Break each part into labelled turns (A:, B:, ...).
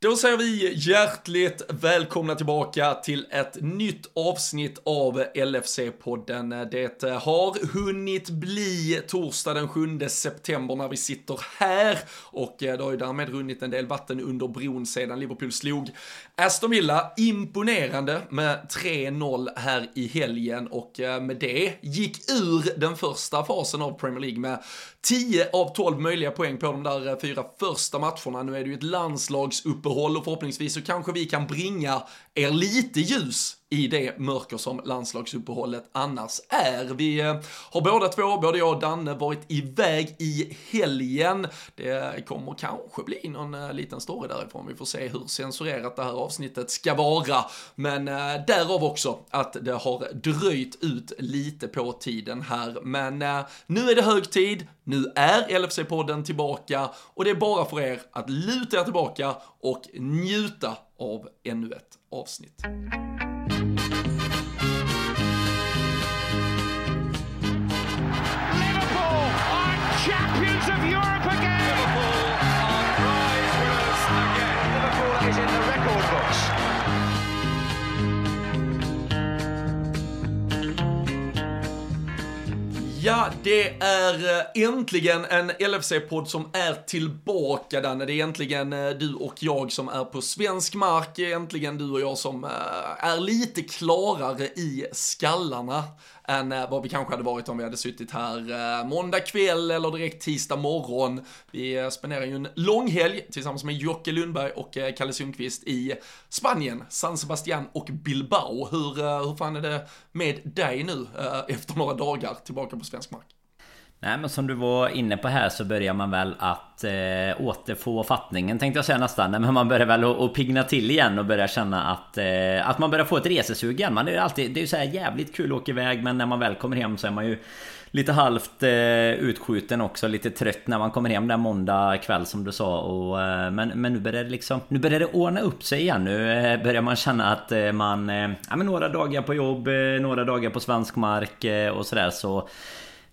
A: Då säger vi hjärtligt välkomna tillbaka till ett nytt avsnitt av LFC-podden. Det har hunnit bli torsdag den 7 september när vi sitter här och eh, det har ju därmed runnit en del vatten under bron sedan Liverpool slog Aston Villa. Imponerande med 3-0 här i helgen och eh, med det gick ur den första fasen av Premier League med 10 av 12 möjliga poäng på de där eh, fyra första matcherna. Nu är det ju ett landslagsuppehåll och förhoppningsvis så kanske vi kan bringa er lite ljus i det mörker som landslagsuppehållet annars är. Vi eh, har båda två, både jag och Danne, varit iväg i helgen. Det kommer kanske bli någon eh, liten story därifrån. Vi får se hur censurerat det här avsnittet ska vara. Men eh, därav också att det har dröjt ut lite på tiden här. Men eh, nu är det hög tid, nu är LFC-podden tillbaka och det är bara för er att luta er tillbaka och njuta av ännu ett avsnitt. Ja, det är eh, äntligen en LFC-podd som är tillbaka Danne. Det är äntligen eh, du och jag som är på svensk mark. Äntligen du och jag som eh, är lite klarare i skallarna än eh, vad vi kanske hade varit om vi hade suttit här eh, måndag kväll eller direkt tisdag morgon. Vi eh, spenderar ju en lång helg tillsammans med Jocke Lundberg och Kalle Sundqvist i Spanien, San Sebastian och Bilbao. Hur, hur fan är det med dig nu efter några dagar tillbaka på svensk mark?
B: Nej men som du var inne på här så börjar man väl att eh, återfå fattningen tänkte jag säga nästan. Nej Men man börjar väl att pigna till igen och börja känna att, eh, att man börjar få ett resesug igen. Man är alltid, det är ju så här jävligt kul att åka iväg men när man väl kommer hem så är man ju lite halvt eh, utskjuten också, lite trött när man kommer hem den måndag kväll som du sa. Och, eh, men, men nu börjar det liksom, nu börjar det ordna upp sig igen. Nu eh, börjar man känna att eh, man, eh, ja men några dagar på jobb, eh, några dagar på svensk mark eh, och sådär så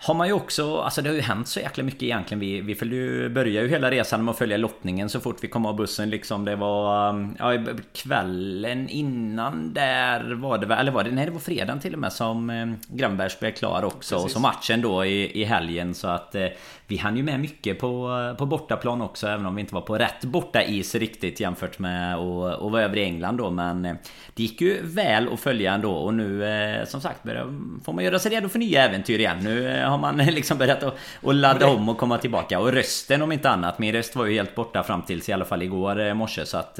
B: har man ju också, alltså det har ju hänt så jäkla mycket egentligen. Vi, vi följde ju, började ju hela resan med att följa lottningen så fort vi kom av bussen liksom. Det var, um, ja kvällen innan där var det eller var det, nej det var fredagen till och med som eh, Grönbergs blev klar också. Precis. Och så matchen då i, i helgen så att eh, vi hann ju med mycket på, på bortaplan också även om vi inte var på rätt borta is riktigt jämfört med att vara över i England då. Men eh, det gick ju väl att följa ändå och nu eh, som sagt får man göra sig redo för nya äventyr igen. Nu eh, har man liksom börjat att, att ladda om och komma tillbaka. Och rösten om inte annat. Min röst var ju helt borta fram tills i alla fall igår morse. Så att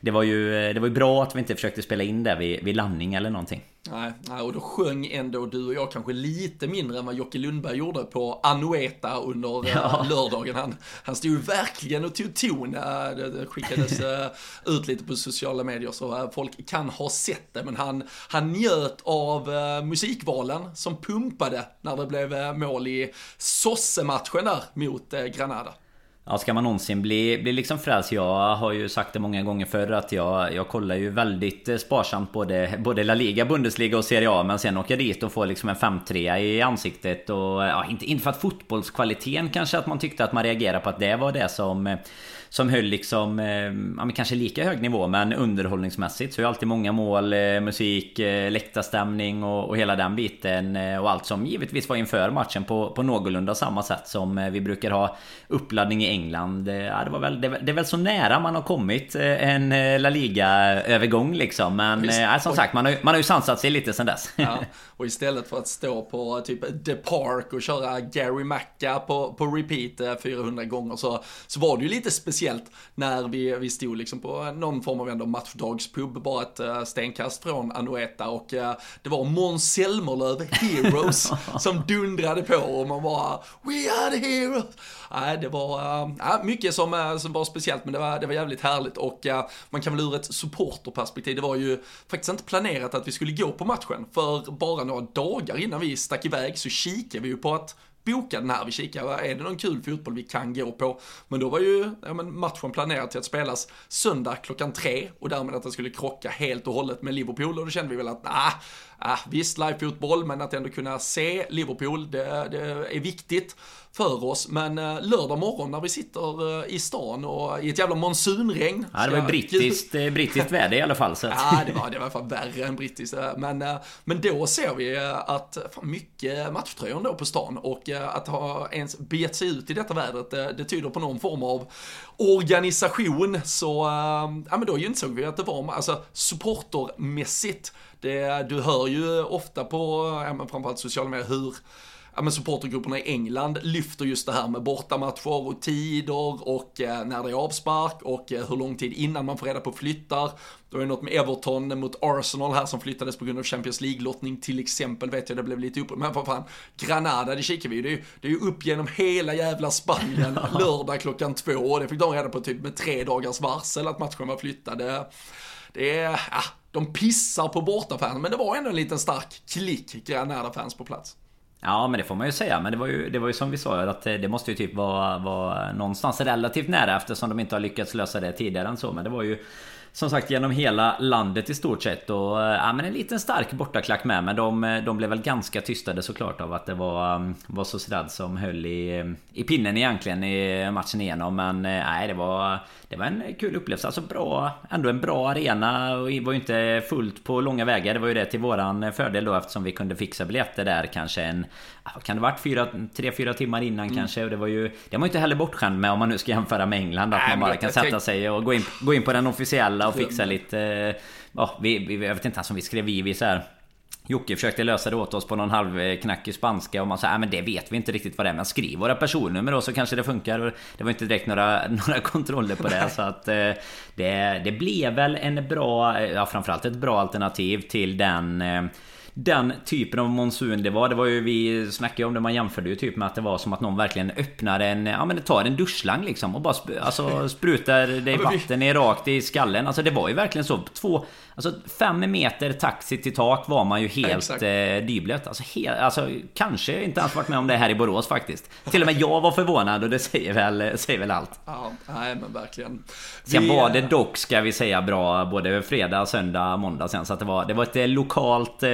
B: det var ju, det var ju bra att vi inte försökte spela in det vid, vid landning eller någonting.
A: Nej, och då sjöng ändå du och jag kanske lite mindre än vad Jocke Lundberg gjorde på Anueta under ja. lördagen. Han, han stod ju verkligen och tog ton. Det skickades ut lite på sociala medier så folk kan ha sett det. Men han, han njöt av musikvalen som pumpade när det blev mål i Sosse-matchen där mot Granada.
B: Ja, ska man någonsin bli, bli liksom frälst? Jag har ju sagt det många gånger förr att jag, jag kollar ju väldigt eh, sparsamt både, både La Liga, Bundesliga och Serie A. Men sen åker jag dit och får liksom en 5-3 i ansiktet. Och, ja, inte, inte för att fotbollskvaliteten kanske att man tyckte att man reagerade på att det var det som eh, som höll liksom, eh, ja, kanske lika hög nivå men underhållningsmässigt så är det alltid många mål, eh, musik, eh, läktarstämning och, och hela den biten och allt som givetvis var inför matchen på, på någorlunda samma sätt som vi brukar ha uppladdning i England. Ja, det, var väl, det, det är väl så nära man har kommit en La Liga-övergång liksom men ja, som sagt man har, man har ju sansat sig lite sen dess.
A: Ja, och istället för att stå på typ The Park och köra Gary Macka på, på repeat 400 gånger så, så var det ju lite speciellt när vi, vi stod liksom på någon form av ändå matchdagspub, bara ett uh, stenkast från Anueta och uh, det var Måns Zelmerlöw, Heroes, som dundrade på och man bara We are the heroes! Nej, det var uh, mycket som, som var speciellt men det var, det var jävligt härligt och man kan väl ur ett supporterperspektiv, det var ju faktiskt inte planerat att vi skulle gå på matchen för bara några dagar innan vi stack iväg så kikade vi ju på att boka den här, vi kikade, är det någon kul fotboll vi kan gå på? Men då var ju ja, men matchen planerad till att spelas söndag klockan tre och därmed att den skulle krocka helt och hållet med Liverpool och då kände vi väl att nah, ah, visst live-fotboll, men att ändå kunna se Liverpool, det, det är viktigt för oss. Men eh, lördag morgon när vi sitter eh, i stan och i ett jävla monsunregn.
B: Ja, det var brittiskt, eh, brittiskt väder i alla fall. Så
A: att... Ja, det var, det var i alla fall värre än brittiskt. Men, men då ser vi att fan, mycket matchtröjor då på stan och att ha ens begett sig ut i detta vädret, det, det tyder på någon form av organisation. Så, ja men då insåg vi att det var, alltså supportermässigt, det, du hör ju ofta på, ja men framförallt sociala medier hur ja, men supportergrupperna i England lyfter just det här med bortamatcher och tider och eh, när det är avspark och eh, hur lång tid innan man får reda på flyttar. Då är det något med Everton mot Arsenal här som flyttades på grund av Champions League-lottning till exempel vet jag det blev lite upp. Men för fan, Granada det kikar vi ju. Det är ju, det är ju upp genom hela jävla Spanien lördag klockan två och det fick de reda på typ med tre dagars varsel att matchen var flyttad. Det, det är, ja, de pissar på bortafans men det var ändå en liten stark klick Granada-fans på plats.
B: Ja men det får man ju säga men det var ju, det var ju som vi sa att eh, det måste ju typ vara, vara någonstans relativt nära eftersom de inte har lyckats lösa det tidigare än så men det var ju som sagt genom hela landet i stort sett och ja, men en liten stark bortaklack med men de, de blev väl ganska tystade såklart av att det var, var Sociedad som höll i, i pinnen egentligen i matchen igenom men nej det var det var en kul upplevelse. Alltså bra, ändå en bra arena och det var ju inte fullt på långa vägar. Det var ju det till våran fördel då eftersom vi kunde fixa biljetter där kanske en... Kan det varit 3-4 timmar innan mm. kanske? Och det var ju... Det var ju inte heller bortskämd med om man nu ska jämföra med England. Att Nej, man bara kan sätta sig och gå in, gå in på den officiella och fixa lite... Ja, vi, vi, jag vet inte ens om vi skrev i vi så här Jocke försökte lösa det åt oss på någon halvknackig spanska och man sa men det vet vi inte riktigt vad det är. Men skriv våra personnummer då så kanske det funkar. Det var inte direkt några, några kontroller på det. Så att eh, det, det blev väl en bra, ja framförallt ett bra alternativ till den eh, den typen av monsun det var. Det var ju, vi snackade ju om det, man jämförde ju typ med att det var som att någon verkligen öppnar en, ja men tar en duschslang liksom och bara sp alltså, sprutar det i vatten ner rakt i skallen. Alltså det var ju verkligen så. Två, alltså fem meter taxi till tak var man ju helt ja, eh, dyblöt. Alltså, helt, alltså kanske inte ens varit med om det här i Borås faktiskt. Till och med jag var förvånad och det säger väl, säger väl allt.
A: Ja, nej men verkligen.
B: Sen vi, var det dock, ska vi säga, bra både fredag, söndag, måndag sen. Så att det var, det var ett eh, lokalt eh,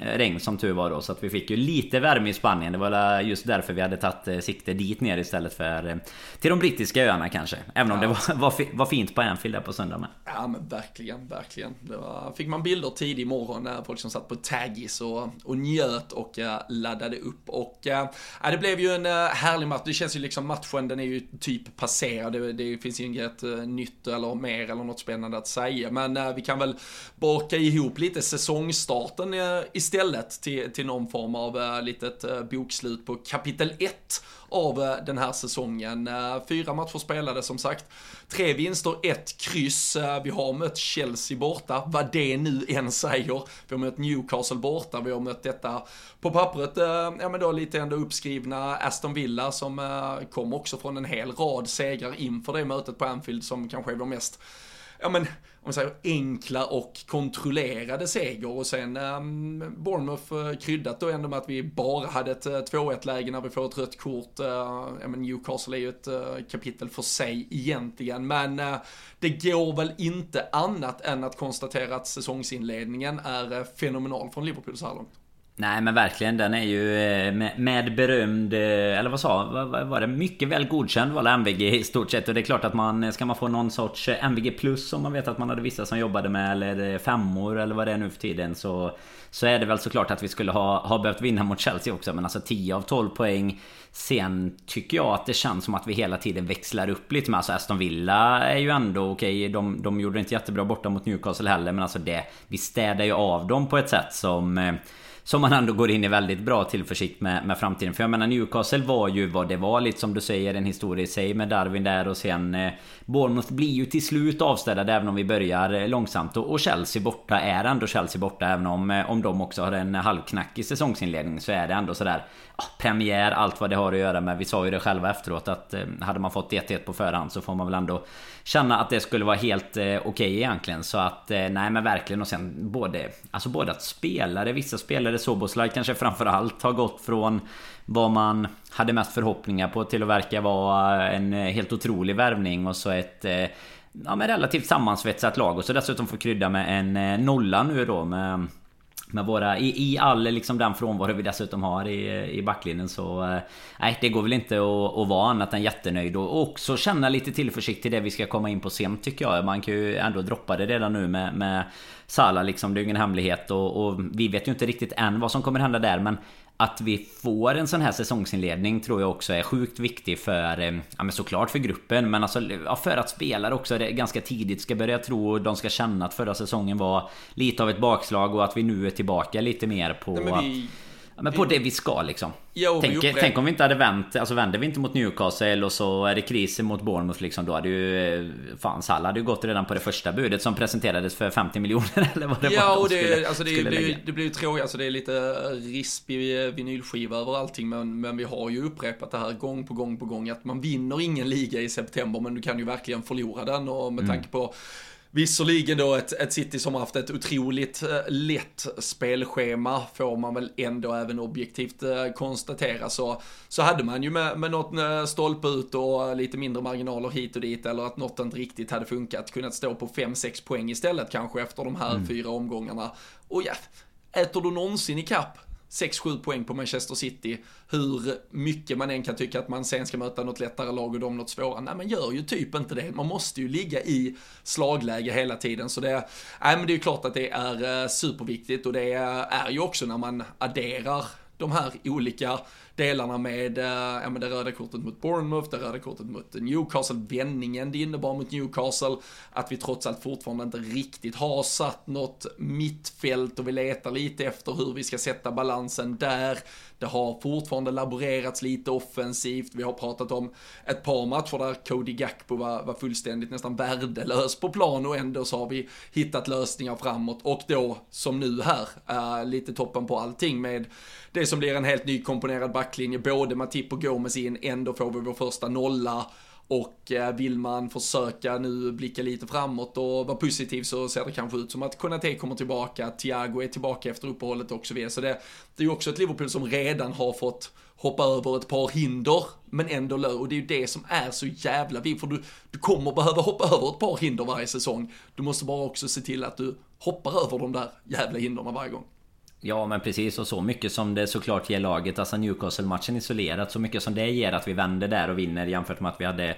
B: regn som tur var då. Så att vi fick ju lite värme i Spanien. Det var just därför vi hade tagit eh, sikte dit ner istället för eh, till de brittiska öarna kanske. Även om ja. det var, var, var, fint på Anfield där på söndag med.
A: Ja men verkligen, verkligen. Det var, fick man bilder tidig morgon när folk som satt på taggis och, och njöt och uh, laddade upp. Och uh, det blev ju en uh, härlig match. Det känns ju liksom matchen, den är ju typ passerad. Det, det finns ju inget uh, nytt eller mer eller något spännande att säga. Men vi kan väl baka ihop lite säsongstarten istället till, till någon form av uh, litet uh, bokslut på kapitel 1 av eh, den här säsongen. Eh, fyra matcher spelade som sagt. Tre vinster, ett kryss. Eh, vi har mött Chelsea borta, vad det nu än säger. Vi har mött Newcastle borta, vi har mött detta på pappret, ja men då lite ändå uppskrivna Aston Villa som kom också från en hel rad segrar inför det mötet på Anfield som kanske är de mest ja men, om säger enkla och kontrollerade seger och sen um, Bournemouth uh, kryddat då ändå med att vi bara hade ett eh, uh, 2-1 läge när vi får ett rött kort. Uh, men Newcastle är ju ett uh, kapitel för sig egentligen, men uh, det går väl inte annat än att konstatera att säsongsinledningen är fenomenal från Liverpool så här långt.
B: Nej men verkligen den är ju eh, med, berömd eh, Eller vad sa vad, var det? Mycket väl godkänd var MVG i stort sett. Och det är klart att man eh, Ska man få någon sorts MVG plus Om man vet att man hade vissa som jobbade med Eller femmor eller vad det är nu för tiden Så Så är det väl såklart att vi skulle ha, ha behövt vinna mot Chelsea också. Men alltså 10 av 12 poäng. Sen tycker jag att det känns som att vi hela tiden växlar upp lite med alltså Aston Villa är ju ändå okej. Okay, de, de gjorde inte jättebra borta mot Newcastle heller Men alltså det Vi städar ju av dem på ett sätt som som man ändå går in i väldigt bra tillförsikt med, med framtiden. För jag menar Newcastle var ju vad det var lite som du säger en historia i sig med Darwin där och sen eh, Bournemouth blir ju till slut avstädade även om vi börjar eh, långsamt. Och, och Chelsea borta är ändå Chelsea borta även om, eh, om de också har en halvknackig säsongsinledning så är det ändå sådär ah, Premiär, allt vad det har att göra med. Vi sa ju det själva efteråt att eh, hade man fått 1-1 på förhand så får man väl ändå känna att det skulle vara helt eh, okej okay egentligen. Så att eh, nej men verkligen och sen både Alltså både att spelare, vissa spelare Soboslaj kanske framförallt har gått från vad man hade mest förhoppningar på till att verka vara en eh, helt otrolig värvning och så ett eh, ja, men relativt sammansvetsat lag. Och så dessutom få krydda med en eh, nolla nu då med med våra, i, i all liksom den frånvaro vi dessutom har i, i backlinjen. Så... Eh, nej, det går väl inte att, att vara annat än jättenöjd. Och också känna lite tillförsikt till det vi ska komma in på sent tycker jag. Man kan ju ändå droppa det redan nu med, med Sala liksom. Det är ju ingen hemlighet och, och vi vet ju inte riktigt än vad som kommer hända där men att vi får en sån här säsongsinledning tror jag också är sjukt viktig för, eh, ja men såklart för gruppen men alltså ja, för att spelare också ganska tidigt ska börja tro och de ska känna att förra säsongen var lite av ett bakslag och att vi nu är tillbaka lite mer på... Nej, men på det vi ska liksom. Jo, tänk, tänk, om vi inte hade vänt, alltså vänder vi inte mot Newcastle och så är det kris mot Bournemouth liksom. Då hade ju... Fan, Salah hade ju gått redan på det första budet som presenterades för 50 miljoner eller vad det
A: ja,
B: var.
A: Ja, och det, skulle, alltså det, det, det, blir ju tråkigt. Alltså det är lite rispig vinylskiva över allting. Men, men vi har ju upprepat det här gång på gång på gång. Att man vinner ingen liga i september, men du kan ju verkligen förlora den. Och med mm. tanke på Visserligen då ett, ett City som haft ett otroligt eh, lätt spelschema får man väl ändå även objektivt eh, konstatera så, så hade man ju med, med något eh, stolpe ut och lite mindre marginaler hit och dit eller att något inte riktigt hade funkat kunnat stå på 5-6 poäng istället kanske efter de här mm. fyra omgångarna. Och ja, äter du någonsin i kapp 6-7 poäng på Manchester City. Hur mycket man än kan tycka att man sen ska möta något lättare lag och de något svårare. Nej, man gör ju typ inte det. Man måste ju ligga i slagläge hela tiden. Så det, nej, men det är ju klart att det är eh, superviktigt och det är ju också när man adderar de här olika delarna med, eh, ja, men det röda kortet mot Bournemouth, det röda kortet mot Newcastle, vändningen det innebar mot Newcastle, att vi trots allt fortfarande inte riktigt har satt något mittfält och vi letar lite efter hur vi ska sätta balansen där. Det har fortfarande laborerats lite offensivt. Vi har pratat om ett par matcher där Cody Gakpo var, var fullständigt nästan värdelös på plan och ändå så har vi hittat lösningar framåt och då som nu här, äh, lite toppen på allting med det som blir en helt nykomponerad backlinje, både Matip och Gomes in, ändå får vi vår första nolla. Och eh, vill man försöka nu blicka lite framåt och vara positiv så ser det kanske ut som att Konate kommer tillbaka, Thiago är tillbaka efter uppehållet och så vidare. Så det, det är ju också ett Liverpool som redan har fått hoppa över ett par hinder, men ändå lö. Och det är ju det som är så jävla vi för du, du kommer behöva hoppa över ett par hinder varje säsong. Du måste bara också se till att du hoppar över de där jävla hindren varje gång.
B: Ja men precis och så mycket som det såklart ger laget. Alltså Newcastle-matchen isolerat Så mycket som det ger att vi vänder där och vinner jämfört med att vi hade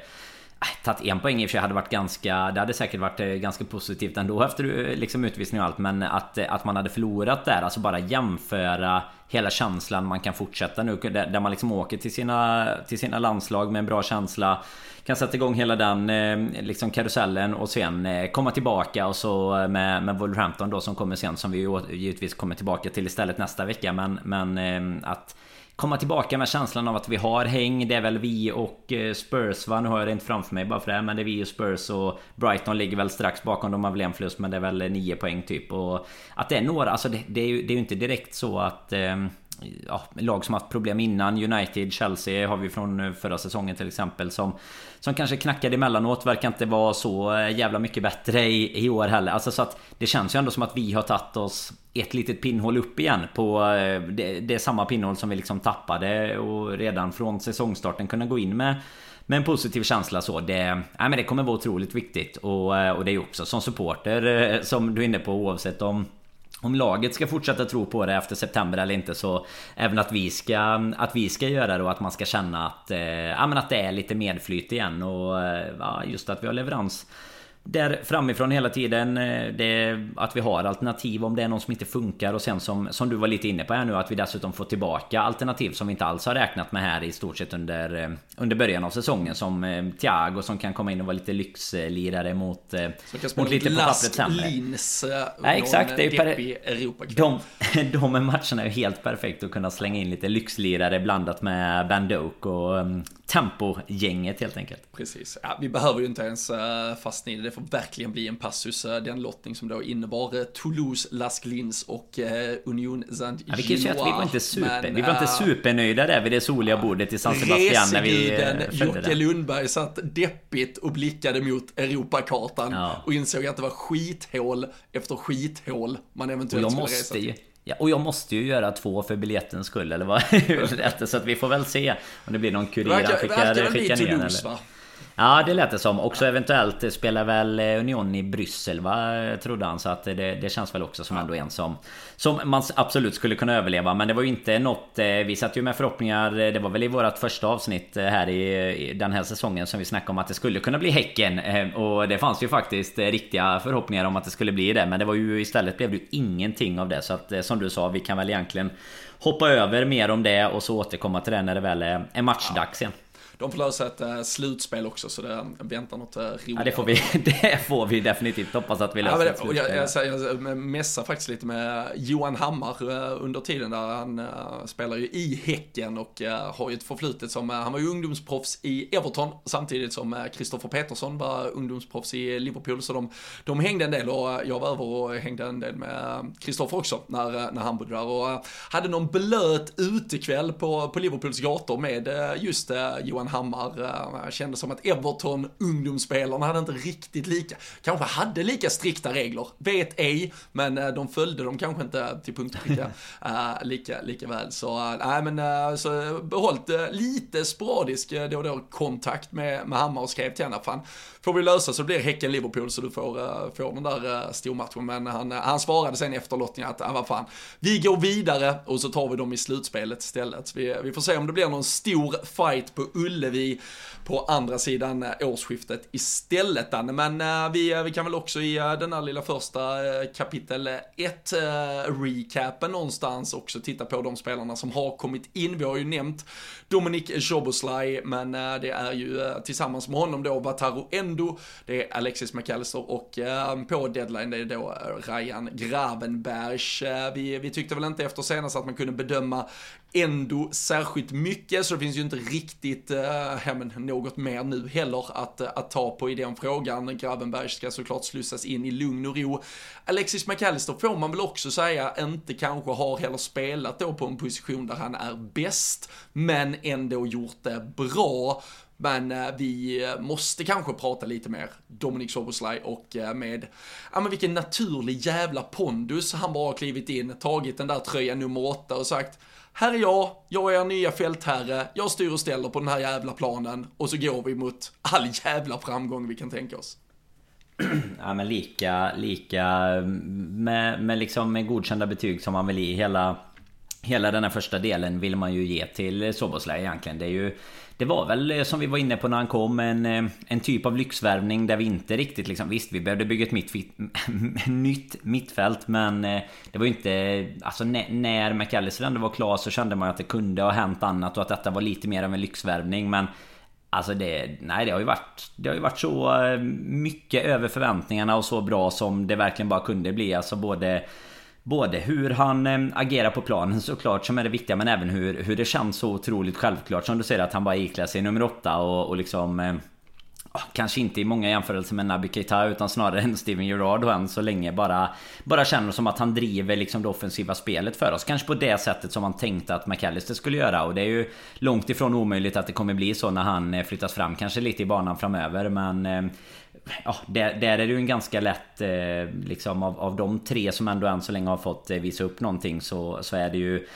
B: Tagit en poäng i och för sig hade varit ganska Det hade säkert varit eh, ganska positivt ändå efter eh, liksom utvisning och allt Men att, eh, att man hade förlorat där Alltså bara jämföra Hela känslan man kan fortsätta nu Där man liksom åker till sina, till sina landslag med en bra känsla kan sätta igång hela den liksom karusellen och sen komma tillbaka och så med, med Wolverhampton då som kommer sen som vi givetvis kommer tillbaka till istället nästa vecka men, men att komma tillbaka med känslan av att vi har häng. Det är väl vi och eh, Spurs va? Nu har jag det inte framför mig bara för det. Men det är vi och Spurs och Brighton ligger väl strax bakom. De har väl en förlust men det är väl 9 poäng typ. Och att det är några, alltså det, det är ju det är inte direkt så att ehm, ja, lag som haft problem innan. United, Chelsea har vi från eh, förra säsongen till exempel. Som, som kanske knackade emellanåt. Verkar inte vara så eh, jävla mycket bättre i, i år heller. Alltså så att det känns ju ändå som att vi har tagit oss ett litet pinnhål upp igen. På eh, det, det är samma pinnhål som vi liksom tappade. Och redan från säsongstarten kunna gå in med med en positiv känsla så. Det, nej men det kommer vara otroligt viktigt. Och, och det är ju också som supporter som du är inne på oavsett om om laget ska fortsätta tro på det efter september eller inte så Även att vi ska, att vi ska göra det och att man ska känna att, eh, ja, men att det är lite medflyt igen och eh, just att vi har leverans där framifrån hela tiden. Eh, det, att vi har alternativ om det är någon som inte funkar och sen som, som du var lite inne på här nu att vi dessutom får tillbaka alternativ som vi inte alls har räknat med här i stort sett under, eh, under början av säsongen. Som eh, Thiago som kan komma in och vara lite lyxlirare mot, mot lite på pappret sämre.
A: Lins
B: ja, exakt, det är ju de, de matcherna är helt perfekt att kunna slänga in lite lyxlirare blandat med Bandok och um, Tempo-gänget helt enkelt.
A: Precis, ja, vi behöver ju inte ens fastna i det det får verkligen bli en passus, eh, den lottning som då innebar eh, Toulouse, Las Glins och eh, Union saint ja,
B: Vi kan ju säga att vi var inte, super, men, vi var inte supernöjda där vid det soliga bordet i San Sebastian när vi
A: Jocke Lundberg satt deppigt och blickade mot Europakartan ja. och insåg att det var skithål efter skithål man eventuellt
B: och jag
A: skulle
B: måste
A: resa
B: ju, Ja, och jag måste ju göra två för biljettens skull eller vad? så att vi får väl se om det blir någon kurir han skickar, skickar ner. Eller? Va? Ja det lät det som. Också eventuellt spelar väl Union i Bryssel va? Trodde han. Så att det, det känns väl också som ändå en som... Som man absolut skulle kunna överleva. Men det var ju inte något... Eh, vi satt ju med förhoppningar. Det var väl i vårat första avsnitt eh, här i, i den här säsongen som vi snackade om att det skulle kunna bli Häcken. Eh, och det fanns ju faktiskt riktiga förhoppningar om att det skulle bli det. Men det var ju istället blev det ju ingenting av det. Så att som du sa, vi kan väl egentligen hoppa över mer om det och så återkomma till det när det väl är matchdags igen
A: de får lösa ett äh, slutspel också så det väntar något äh, roligt. Ja
B: det får vi, det får vi definitivt hoppas att vi löser ja,
A: slutspel. Jag, jag, jag, jag mässar faktiskt lite med Johan Hammar under tiden där han spelar ju i Häcken och har ju ett förflutet som, han var ju ungdomsproffs i Everton samtidigt som Kristoffer Petersson var ungdomsproffs i Liverpool så de, de hängde en del och jag var över och hängde en del med Kristoffer också när, när han bodde där och hade någon blöt utekväll på, på Liverpools gator med just Johan Hammar. Eh, kändes som att Everton, ungdomsspelarna, hade inte riktigt lika, kanske hade lika strikta regler, vet ej, men eh, de följde dem kanske inte till punkt och pricka uh, lika, lika väl. Så nej men så behållit lite sporadisk då och då kontakt med, med Hammar och skrev till henne, fan får vi lösa så det blir Häcken-Liverpool så du får, uh, får den där uh, stormatchen. Men han, eh, han svarade sen efter lottningen att, uh, vad fan, vi går vidare och så tar vi dem i slutspelet istället. Vi, vi får se om det blir någon stor fight på Ullevi på andra sidan eh, årsskiftet istället. Dan. Men eh, vi, eh, vi kan väl också i den här lilla första kapitel 1 recapen någonstans också titta på de spelarna som har kommit in. Vi har ju nämnt Dominic Joboslaj, men det är ju tillsammans med honom då Wataru Endo, det är Alexis McAllister och på deadline det är då Ryan Gravenbergs. vi, vi tyckte väl inte efter senast att man kunde bedöma ändå särskilt mycket, så det finns ju inte riktigt äh, något mer nu heller att, eh, att ta på i den frågan. Gravenberg ska såklart slussas in i lugn och ro. Alexis McAllister får man väl också säga inte kanske har heller spelat då på en position där han är bäst, men ändå gjort det bra. Men eh, vi måste kanske prata lite mer Dominic Soboslaj och med, ja men vilken naturlig jävla pondus han bara har klivit in, tagit den där tröjan nummer åtta och sagt här är jag, jag är er nya fältherre, jag styr och ställer på den här jävla planen och så går vi mot all jävla framgång vi kan tänka oss.
B: Ja men lika, lika med, med liksom med godkända betyg som man vill i hela Hela den här första delen vill man ju ge till Soboslaj egentligen. Det är ju det var väl eh, som vi var inne på när han kom en, eh, en typ av lyxvärvning där vi inte riktigt liksom Visst vi behövde bygga ett mitt, nytt mittfält men eh, Det var ju inte Alltså när McAllister ändå var klar så kände man att det kunde ha hänt annat och att detta var lite mer av en lyxvärvning men Alltså det, nej det har ju varit Det har ju varit så mycket över förväntningarna och så bra som det verkligen bara kunde bli. Alltså både Både hur han eh, agerar på planen såklart som är det viktiga men även hur, hur det känns så otroligt självklart. Som du säger att han bara iklär sig nummer åtta och, och liksom eh, Kanske inte i många jämförelser med Naby Keita utan snarare än Steven Gerrard och än så länge bara Bara känner som att han driver liksom det offensiva spelet för oss. Kanske på det sättet som man tänkte att McAllister skulle göra. Och det är ju Långt ifrån omöjligt att det kommer bli så när han eh, flyttas fram kanske lite i banan framöver men eh, Ja, där, där är det ju en ganska lätt eh, liksom av, av de tre som ändå än så länge har fått eh, visa upp någonting så, så är det ju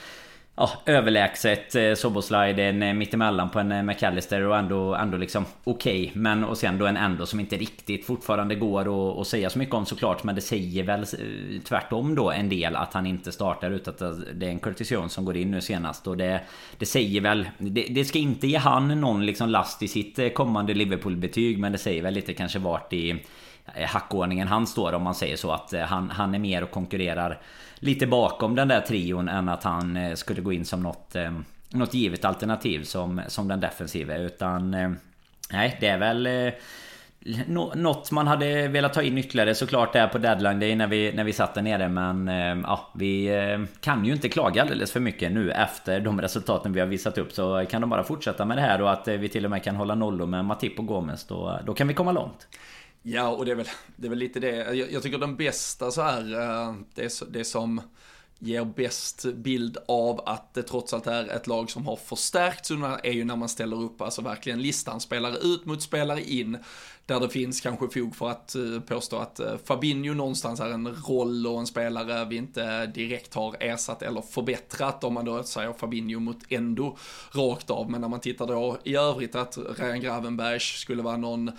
B: ja, överlägset eh, Soboslaj, en eh, mittemellan på en eh, McAllister och ändå, ändå liksom okej. Okay, men och sen då en ändå som inte riktigt fortfarande går att säga så mycket om såklart. Men det säger väl eh, tvärtom då en del att han inte startar utan att det är en Curtis Jones som går in nu senast. Och det, det säger väl... Det, det ska inte ge han någon liksom last i sitt eh, kommande Liverpool-betyg. Men det säger väl lite kanske vart i Eh, hackordningen han står om man säger så. Att eh, han, han är mer och konkurrerar lite bakom den där trion än att han eh, skulle gå in som något, något givet alternativ som, som den defensiva. Utan nej, det är väl något man hade velat ta in ytterligare såklart där på deadline day när vi, när vi satt där nere men ja, vi kan ju inte klaga alldeles för mycket nu efter de resultaten vi har visat upp så kan de bara fortsätta med det här och att vi till och med kan hålla nollor med Matip och Gomes då, då kan vi komma långt.
A: Ja, och det är väl, det är väl lite det. Jag, jag tycker den bästa så här, eh, det, det som ger bäst bild av att det trots allt är ett lag som har förstärkts är ju när man ställer upp, alltså verkligen listan spelare ut mot spelare in, där det finns kanske fog för att eh, påstå att eh, Fabinho någonstans är en roll och en spelare vi inte direkt har ersatt eller förbättrat om man då säger Fabinho mot Endo rakt av, men när man tittar då i övrigt att Ryan Gravenberg skulle vara någon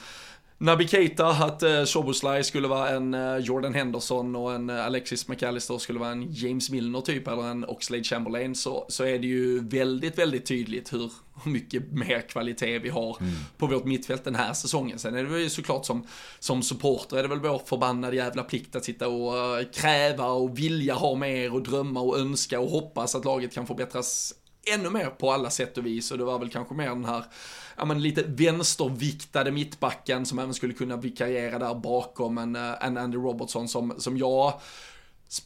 A: Naby Keita, att eh, Soboslaj skulle vara en eh, Jordan Henderson och en eh, Alexis McAllister skulle vara en James Milner typ eller en Oxlade Chamberlain så, så är det ju väldigt, väldigt tydligt hur mycket mer kvalitet vi har mm. på vårt mittfält den här säsongen. Sen är det ju såklart som, som supporter är det väl vår förbannade jävla plikt att sitta och uh, kräva och vilja ha mer och drömma och önska och hoppas att laget kan förbättras ännu mer på alla sätt och vis och det var väl kanske mer den här ja, men lite vänsterviktade mittbacken som även skulle kunna vikariera där bakom en, eh, en Andy Robertson som, som jag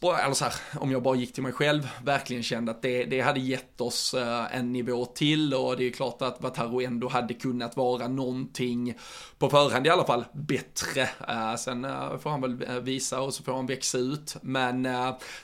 A: eller så här, om jag bara gick till mig själv, verkligen kände att det, det hade gett oss eh, en nivå till och det är klart att Vataro ändå hade kunnat vara någonting på förhand i alla fall bättre. Eh, sen får han väl visa och så får han växa ut, men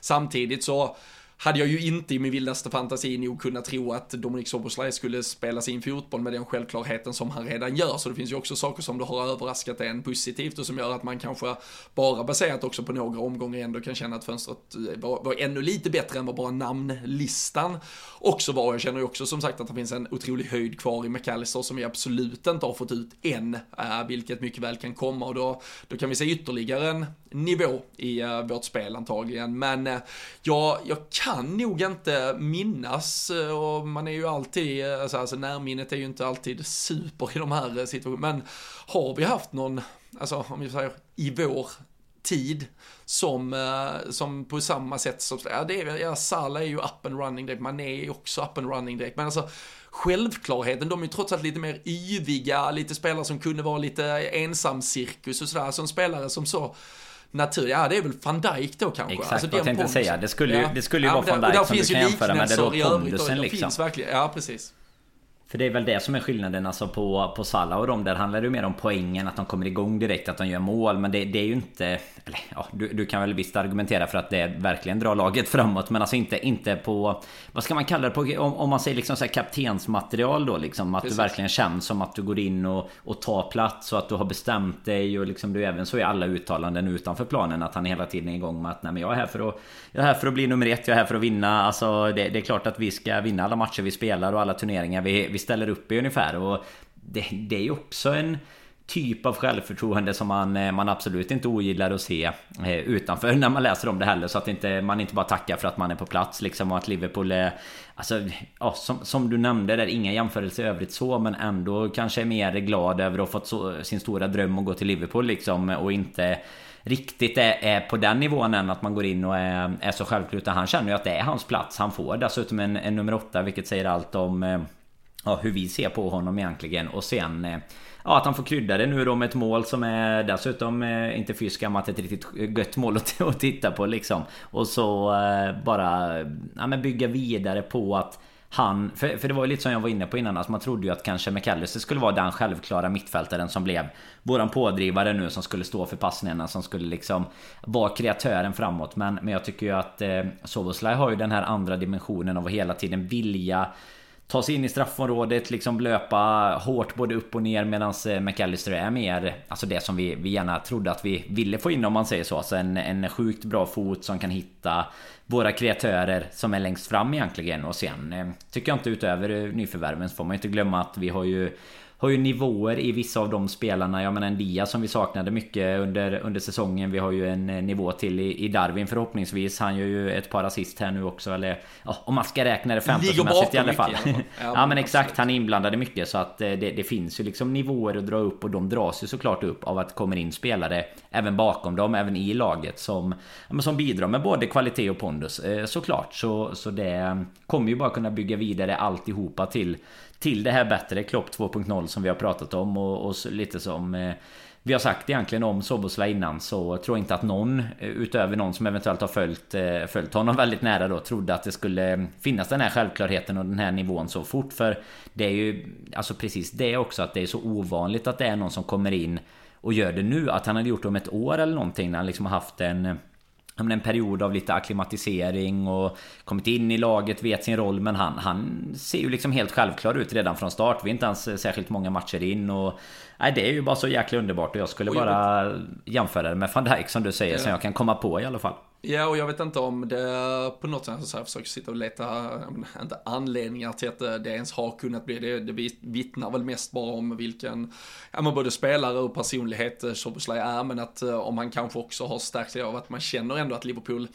A: samtidigt så hade jag ju inte i min vildaste fantasi nog kunnat tro att Dominik Soboslaj skulle spela sin fotboll med den självklarheten som han redan gör. Så det finns ju också saker som du har överraskat en positivt och som gör att man kanske bara baserat också på några omgångar ändå kan känna att fönstret eh, var, var ännu lite bättre än vad bara namnlistan också var. Jag känner ju också som sagt att det finns en otrolig höjd kvar i McAllister som vi absolut inte har fått ut än, eh, vilket mycket väl kan komma och då, då kan vi se ytterligare en nivå i uh, vårt spel antagligen. Men eh, uh, jag, jag kan nog inte minnas, uh, och man är ju alltid, alltså, alltså närminnet är ju inte alltid super i de här situationerna, men har vi haft någon, alltså om vi säger i vår tid som, som på samma sätt som, ja det är, ja Sala är ju up and running direkt, man är ju också up and running direkt, men alltså självklarheten, de är ju trots allt lite mer yviga, lite spelare som kunde vara lite ensam cirkus och sådär, som spelare som så natur. Ja, det är väl van Dijk då kanske.
B: Exakt alltså, vad jag tänkte säga. Det skulle ju, det skulle ju ja, vara van Dijk som du kan jämföra med. Det då pondusen liksom.
A: Finns verkligen, ja precis.
B: För det är väl det som är skillnaden alltså på, på Salah och dem. Där handlar det mer om poängen, att de kommer igång direkt, att de gör mål. Men det, det är ju inte... Eller, ja, du, du, kan väl visst argumentera för att det verkligen drar laget framåt. Men alltså inte, inte på... Vad ska man kalla det? På, om, om man säger liksom så här kaptensmaterial då liksom. Att Precis. du verkligen känns som att du går in och, och tar plats och att du har bestämt dig. Och liksom du även så i alla uttalanden utanför planen. Att han hela tiden är igång med att nej men jag är här för att... Jag är här för att bli nummer ett, jag är här för att vinna. Alltså det, det är klart att vi ska vinna alla matcher vi spelar och alla turneringar vi, vi ställer upp i ungefär. Och det, det är ju också en typ av självförtroende som man, eh, man absolut inte ogillar att se eh, utanför när man läser om det heller. Så att inte, man inte bara tackar för att man är på plats liksom och att Liverpool är... Alltså, ja, som, som du nämnde, där inga jämförelser i övrigt så men ändå kanske är mer glad över att ha fått så, sin stora dröm att gå till Liverpool liksom och inte riktigt är, är, på den nivån än att man går in och är, är så självklart. Utan han känner ju att det är hans plats. Han får dessutom en, en nummer åtta vilket säger allt om eh, ja, hur vi ser på honom egentligen. Och sen eh, ja, att han får krydda det nu då med ett mål som är dessutom eh, inte fy skammat ett riktigt gött mål att, att titta på liksom. Och så eh, bara ja, men bygga vidare på att han, för, för det var ju lite som jag var inne på innan, alltså man trodde ju att kanske McAllister skulle vara den självklara mittfältaren som blev våran pådrivare nu som skulle stå för passningarna som skulle liksom vara kreatören framåt. Men, men jag tycker ju att eh, Soboslaj har ju den här andra dimensionen av att hela tiden vilja ta sig in i straffområdet, liksom löpa hårt både upp och ner medan eh, McAllister är mer Alltså det som vi, vi gärna trodde att vi ville få in om man säger så. Alltså en, en sjukt bra fot som kan hitta våra kreatörer som är längst fram egentligen. Och sen eh, tycker jag inte utöver nyförvärven så får man inte glömma att vi har ju har ju nivåer i vissa av de spelarna. Jag menar en Dia som vi saknade mycket under, under säsongen. Vi har ju en eh, nivå till i, i Darwin förhoppningsvis. Han gör ju ett par assist här nu också. Eller ja, om man ska räkna det fantasymässigt i alla fall. Mycket, ja, ja men exakt, han är inblandad i mycket. Så att det, det, finns ju liksom nivåer att dra upp och de dras ju såklart upp av att det kommer in spelare även bakom dem, även i laget som, som bidrar med både kvalitet och pondus eh, såklart. Så, så det kommer ju bara kunna bygga vidare alltihopa till till det här bättre Klopp 2.0 som vi har pratat om och, och lite som eh, vi har sagt egentligen om Sobosla innan så tror jag inte att någon eh, utöver någon som eventuellt har följt, eh, följt honom väldigt nära då trodde att det skulle finnas den här självklarheten och den här nivån så fort. För det är ju alltså precis det också att det är så ovanligt att det är någon som kommer in och gör det nu att han hade gjort det om ett år eller någonting när han liksom har haft en en period av lite akklimatisering och kommit in i laget, vet sin roll men han, han ser ju liksom helt självklar ut redan från start. Vi är inte ens särskilt många matcher in och Nej det är ju bara så jäkla underbart och jag skulle bara jämföra det med van Dijk som du säger ja. som jag kan komma på i alla fall.
A: Ja, och jag vet inte om det på något sätt, så jag försöker sitta och leta, inte anledningar till att det ens har kunnat bli det. Det vittnar väl mest bara om vilken, ja men både spelare och personlighet eh, Soboslaj är, men att eh, om han kanske också har stärkt sig av att man känner ändå att Liverpool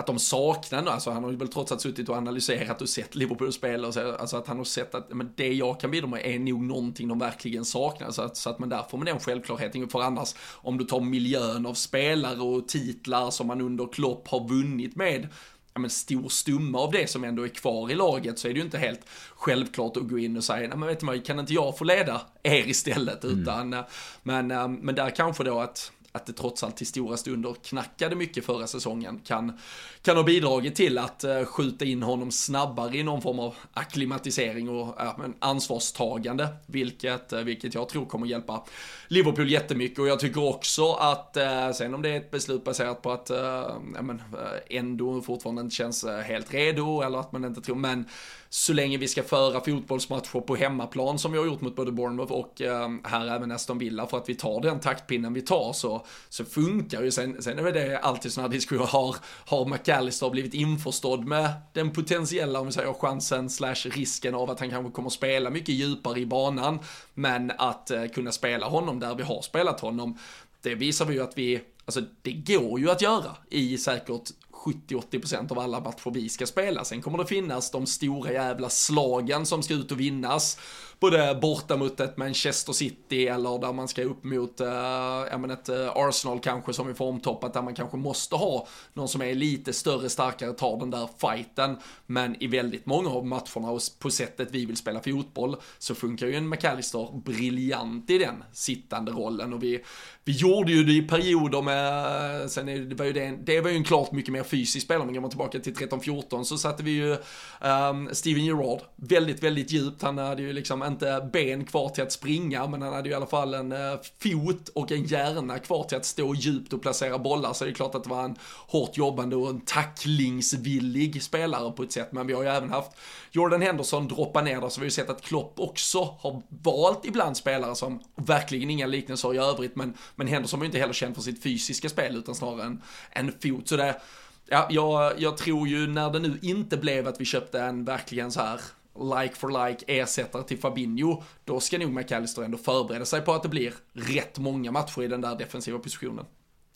A: att de saknar nu, alltså han har ju väl trots allt suttit och analyserat och sett Liverpool spela och så, alltså att han har sett att men det jag kan bidra med är nog någonting de verkligen saknar, så att, så att man där får man den självklarheten, för annars om du tar miljön av spelare och titlar som man under Klopp har vunnit med, ja, men stor stumma av det som ändå är kvar i laget så är det ju inte helt självklart att gå in och säga, nej men vet du vad, kan inte jag få leda er istället, mm. utan, eh, men, eh, men där kanske då att att det trots allt till stora stunder knackade mycket förra säsongen kan, kan ha bidragit till att eh, skjuta in honom snabbare i någon form av akklimatisering och uh, men ansvarstagande, vilket, eh, vilket jag tror kommer hjälpa Liverpool jättemycket. Och jag tycker också att, eh, sen om det är ett beslut baserat på att uh, men, ändå fortfarande inte känns helt redo eller att man inte tror, men så länge vi ska föra fotbollsmatcher på hemmaplan som vi har gjort mot både Bournemouth och eh, här även Aston Villa för att vi tar den taktpinnen vi tar så, så funkar ju. Sen, sen är det det alltid sådana diskussioner, har, har McAllister blivit införstådd med den potentiella, om vi säger chansen slash risken av att han kanske kommer spela mycket djupare i banan, men att eh, kunna spela honom där vi har spelat honom, det visar vi ju att vi, alltså det går ju att göra i säkert 70-80% av alla matcher vi ska spela. Sen kommer det finnas de stora jävla slagen som ska ut och vinnas både borta mot ett Manchester City eller där man ska upp mot, äh, ett eh, Arsenal kanske som är formtoppat där man kanske måste ha någon som är lite större, starkare, tar den där fighten. Men i väldigt många av matcherna och på sättet vi vill spela fotboll så funkar ju en McAllister briljant i den sittande rollen och vi, vi gjorde ju det i perioder med, eh, sen är, det var ju det, det var ju en klart mycket mer fysisk spelare, men går man tillbaka till 13-14 så satte vi ju um, Steven Gerrard väldigt, väldigt djupt. Han hade ju liksom inte ben kvar till att springa, men han hade ju i alla fall en eh, fot och en hjärna kvar till att stå djupt och placera bollar. Så det är klart att det var en hårt jobbande och en tacklingsvillig spelare på ett sätt. Men vi har ju även haft Jordan Henderson droppa ner där, så vi har ju sett att Klopp också har valt ibland spelare som, verkligen inga liknelser i övrigt, men, men Henderson var ju inte heller känd för sitt fysiska spel, utan snarare en, en fot. Så det, ja, jag, jag tror ju när det nu inte blev att vi köpte en verkligen så här like for like ersättare till Fabinho, då ska nog McAllister ändå förbereda sig på att det blir rätt många matcher i den där defensiva positionen.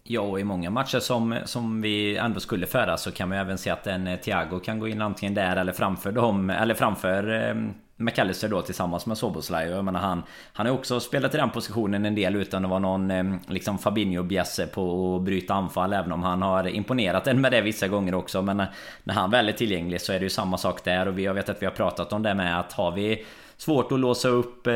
B: Ja, och i många matcher som, som vi ändå skulle föra så kan man ju även se att en eh, Thiago kan gå in antingen där eller framför dem, eller framför eh, McAllister då tillsammans med Soboslaj. Jag menar han Han har också spelat i den positionen en del utan att vara någon eh, liksom Fabinho-bjässe på att bryta anfall. Även om han har imponerat en med det vissa gånger också. Men eh, när han väl är tillgänglig så är det ju samma sak där. Och vi jag vet att vi har pratat om det med att har vi svårt att låsa upp eh,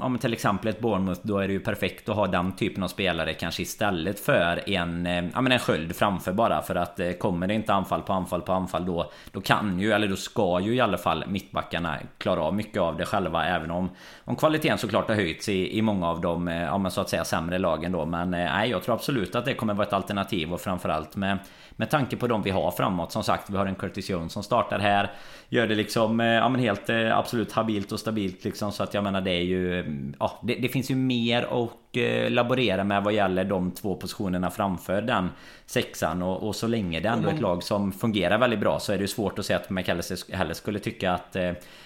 B: om till exempel ett Bournemouth Då är det ju perfekt att ha den typen av spelare kanske istället för en, eh, ja, men en sköld framför bara. För att eh, kommer det inte anfall på anfall på anfall då Då kan ju, eller då ska ju i alla fall mittbackarna klara av mycket av det själva. Även om, om kvaliteten såklart har höjts i, i många av de, eh, ja men så att säga sämre lagen då. Men eh, nej, jag tror absolut att det kommer vara ett alternativ och framförallt med med tanke på de vi har framåt. Som sagt, vi har en Curtis Jones som startar här. Gör det liksom, eh, ja men helt eh, absolut habilt och stabilt liksom. Så att jag menar det är ju, ja det, det finns ju mer och eh, laborera med vad gäller de två positionerna framför den sexan. Och, och så länge det ändå är ett lag som fungerar väldigt bra så är det svårt att säga att McAllister heller skulle tycka att,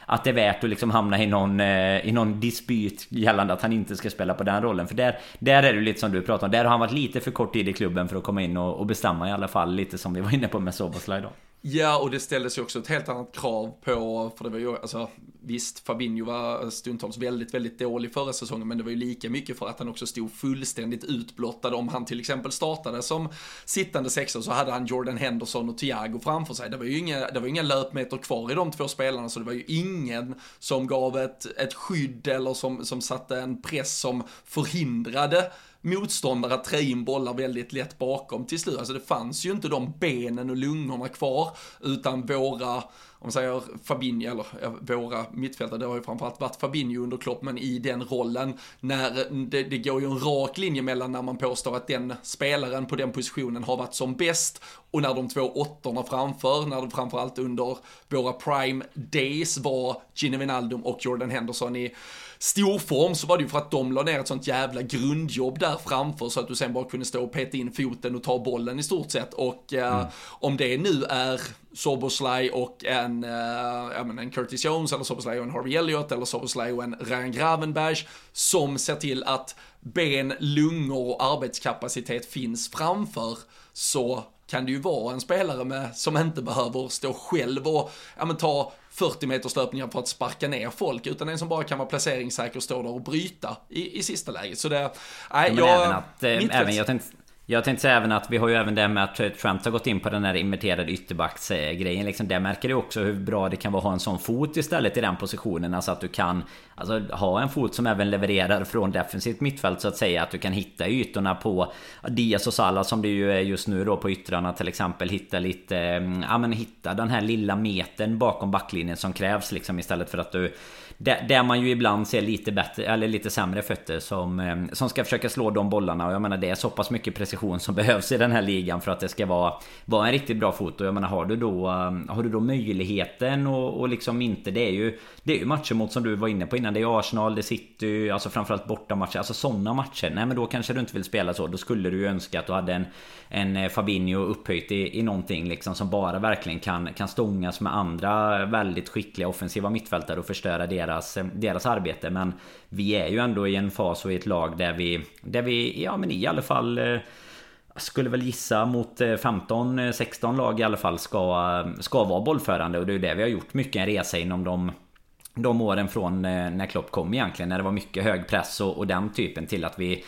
B: att det är värt att liksom hamna i någon, i någon dispyt gällande att han inte ska spela på den rollen. För där, där är det lite som du pratar om. Där har han varit lite för kort tid i klubben för att komma in och, och bestämma i alla fall. Lite som vi var inne på med Soboslaj då.
A: Ja, och det ställdes ju också ett helt annat krav på, för det var ju, alltså visst, Fabinho var stundtals väldigt, väldigt dålig förra säsongen, men det var ju lika mycket för att han också stod fullständigt utblottad. Om han till exempel startade som sittande sexa så hade han Jordan Henderson och Thiago framför sig. Det var ju inga, det var inga löpmeter kvar i de två spelarna, så det var ju ingen som gav ett, ett skydd eller som, som satte en press som förhindrade motståndare att trä in bollar väldigt lätt bakom till slut. Alltså det fanns ju inte de benen och lungorna kvar, utan våra om man säger Fabinho, eller våra mittfältare, det har ju framförallt varit Fabinho under Klopp, men i den rollen, när det, det går ju en rak linje mellan när man påstår att den spelaren på den positionen har varit som bäst och när de två åttorna framför, när det framförallt under våra prime days var Gino Wijnaldum och Jordan Henderson i storform så var det ju för att de la ner ett sånt jävla grundjobb där framför så att du sen bara kunde stå och peta in foten och ta bollen i stort sett. Och uh, mm. om det nu är Soboslaj och en, uh, ja, men en Curtis Jones eller Soboslaj och en Harvey Elliott eller Soboslaj och en Ryan Gravenberg som ser till att ben, lungor och arbetskapacitet finns framför så kan det ju vara en spelare med, som inte behöver stå själv och ja, men ta 40 meters löpningar för att sparka ner folk, utan en som bara kan vara placeringssäker och stå där och bryta i, i sista läget. Så det, nej,
B: ja, jag... Även, att, eh, även, jag tänkte, jag tänkte säga även att vi har ju även det med att Trent har gått in på den här inverterade ytterbacksgrejen. Liksom, där märker du också hur bra det kan vara att ha en sån fot istället i den positionen. Alltså att du kan alltså, ha en fot som även levererar från defensivt mittfält så att säga. Att du kan hitta ytorna på Diaz och Salah som det ju är just nu då på yttrarna till exempel. Hitta lite, mm, ja men hitta den här lilla metern bakom backlinjen som krävs liksom istället för att du där, man ju ibland ser lite bättre eller lite sämre fötter som, eh, som ska försöka slå de bollarna. Och jag menar det är så pass mycket precision som behövs i den här ligan för att det ska vara, vara en riktigt bra fot. Och jag menar har du då, eh, har du då möjligheten och, och liksom inte... Det är ju det är ju matcher mot som du var inne på innan. Det är Arsenal, det är City, alltså framförallt bortamatcher. Alltså sådana matcher. Nej men då kanske du inte vill spela så. Då skulle du ju önska att du hade en, en eh, Fabinho upphöjt i, i någonting liksom som bara verkligen kan, kan stångas med andra väldigt skickliga offensiva mittfältare och förstöra deras, eh, deras arbete. Men vi är ju ändå i en fas och i ett lag där vi, där vi ja men i alla fall jag eh, skulle väl gissa mot 15-16 lag i alla fall ska, ska vara bollförande och det är det vi har gjort mycket en resa inom de de åren från när Klopp kom egentligen när det var mycket hög press och, och den typen till att vi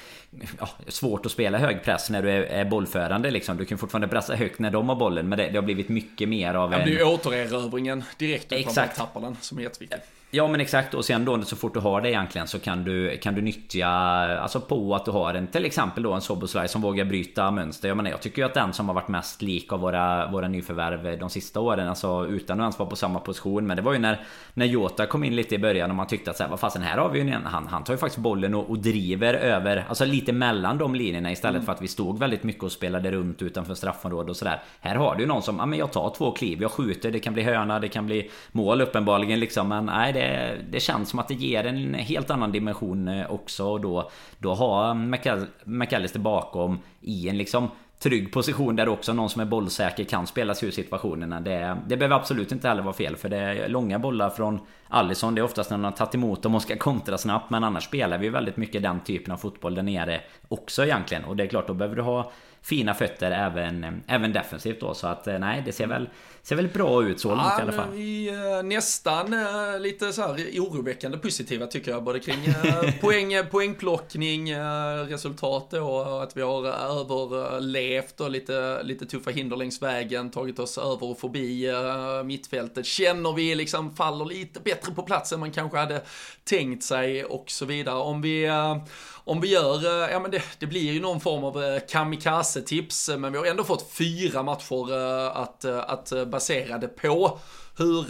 B: ja, svårt att spela hög press när du är, är bollförande liksom. Du kan fortfarande pressa högt när de har bollen men det, det har blivit mycket mer av
A: en...
B: Det
A: blir ju återerövringen direkt utan den som är jätteviktig.
B: Ja men exakt och sen då så fort du har det egentligen så kan du, kan du nyttja Alltså på att du har en till exempel då en Soboslaj som vågar bryta mönster. Jag menar jag tycker ju att den som har varit mest lik av våra, våra nyförvärv de sista åren Alltså utan att ens vara på samma position Men det var ju när När Jota kom in lite i början och man tyckte att så här, vad fasen här har vi ju en han, han tar ju faktiskt bollen och, och driver över Alltså lite mellan de linjerna istället mm. för att vi stod väldigt mycket och spelade runt utanför straffområdet och sådär Här har du ju någon som, ja men jag tar två kliv, jag skjuter, det kan bli hörna, det kan bli mål uppenbarligen liksom Men nej det Eh, det, känns som att det ger en helt annan dimension eh, också och då, då har McAllister bakom i en liksom trygg position där också någon som är bollsäker kan spela sig ur situationerna. Det, det behöver absolut inte heller vara fel för det är långa bollar från Allison. Det är oftast när man har tagit emot dem och ska kontra snabbt. Men annars spelar vi väldigt mycket den typen av fotboll där nere också egentligen. Och det är klart, då behöver du ha fina fötter även, även defensivt då. Så att eh, nej, det ser väl, ser väl bra ut så långt ja, i alla fall.
A: Vi nästan eh, lite så här oroväckande positiva tycker jag. Både kring eh, poäng, poängplockning, resultat och att vi har överlevt och lite, lite tuffa hinder längs vägen, tagit oss över och förbi mittfältet. Känner vi liksom faller lite bättre på plats än man kanske hade tänkt sig och så vidare. Om vi om vi gör, eh, ja men det, det blir ju någon form av eh, kamikaze-tips, men vi har ändå fått fyra matcher eh, att, att basera det på. Hur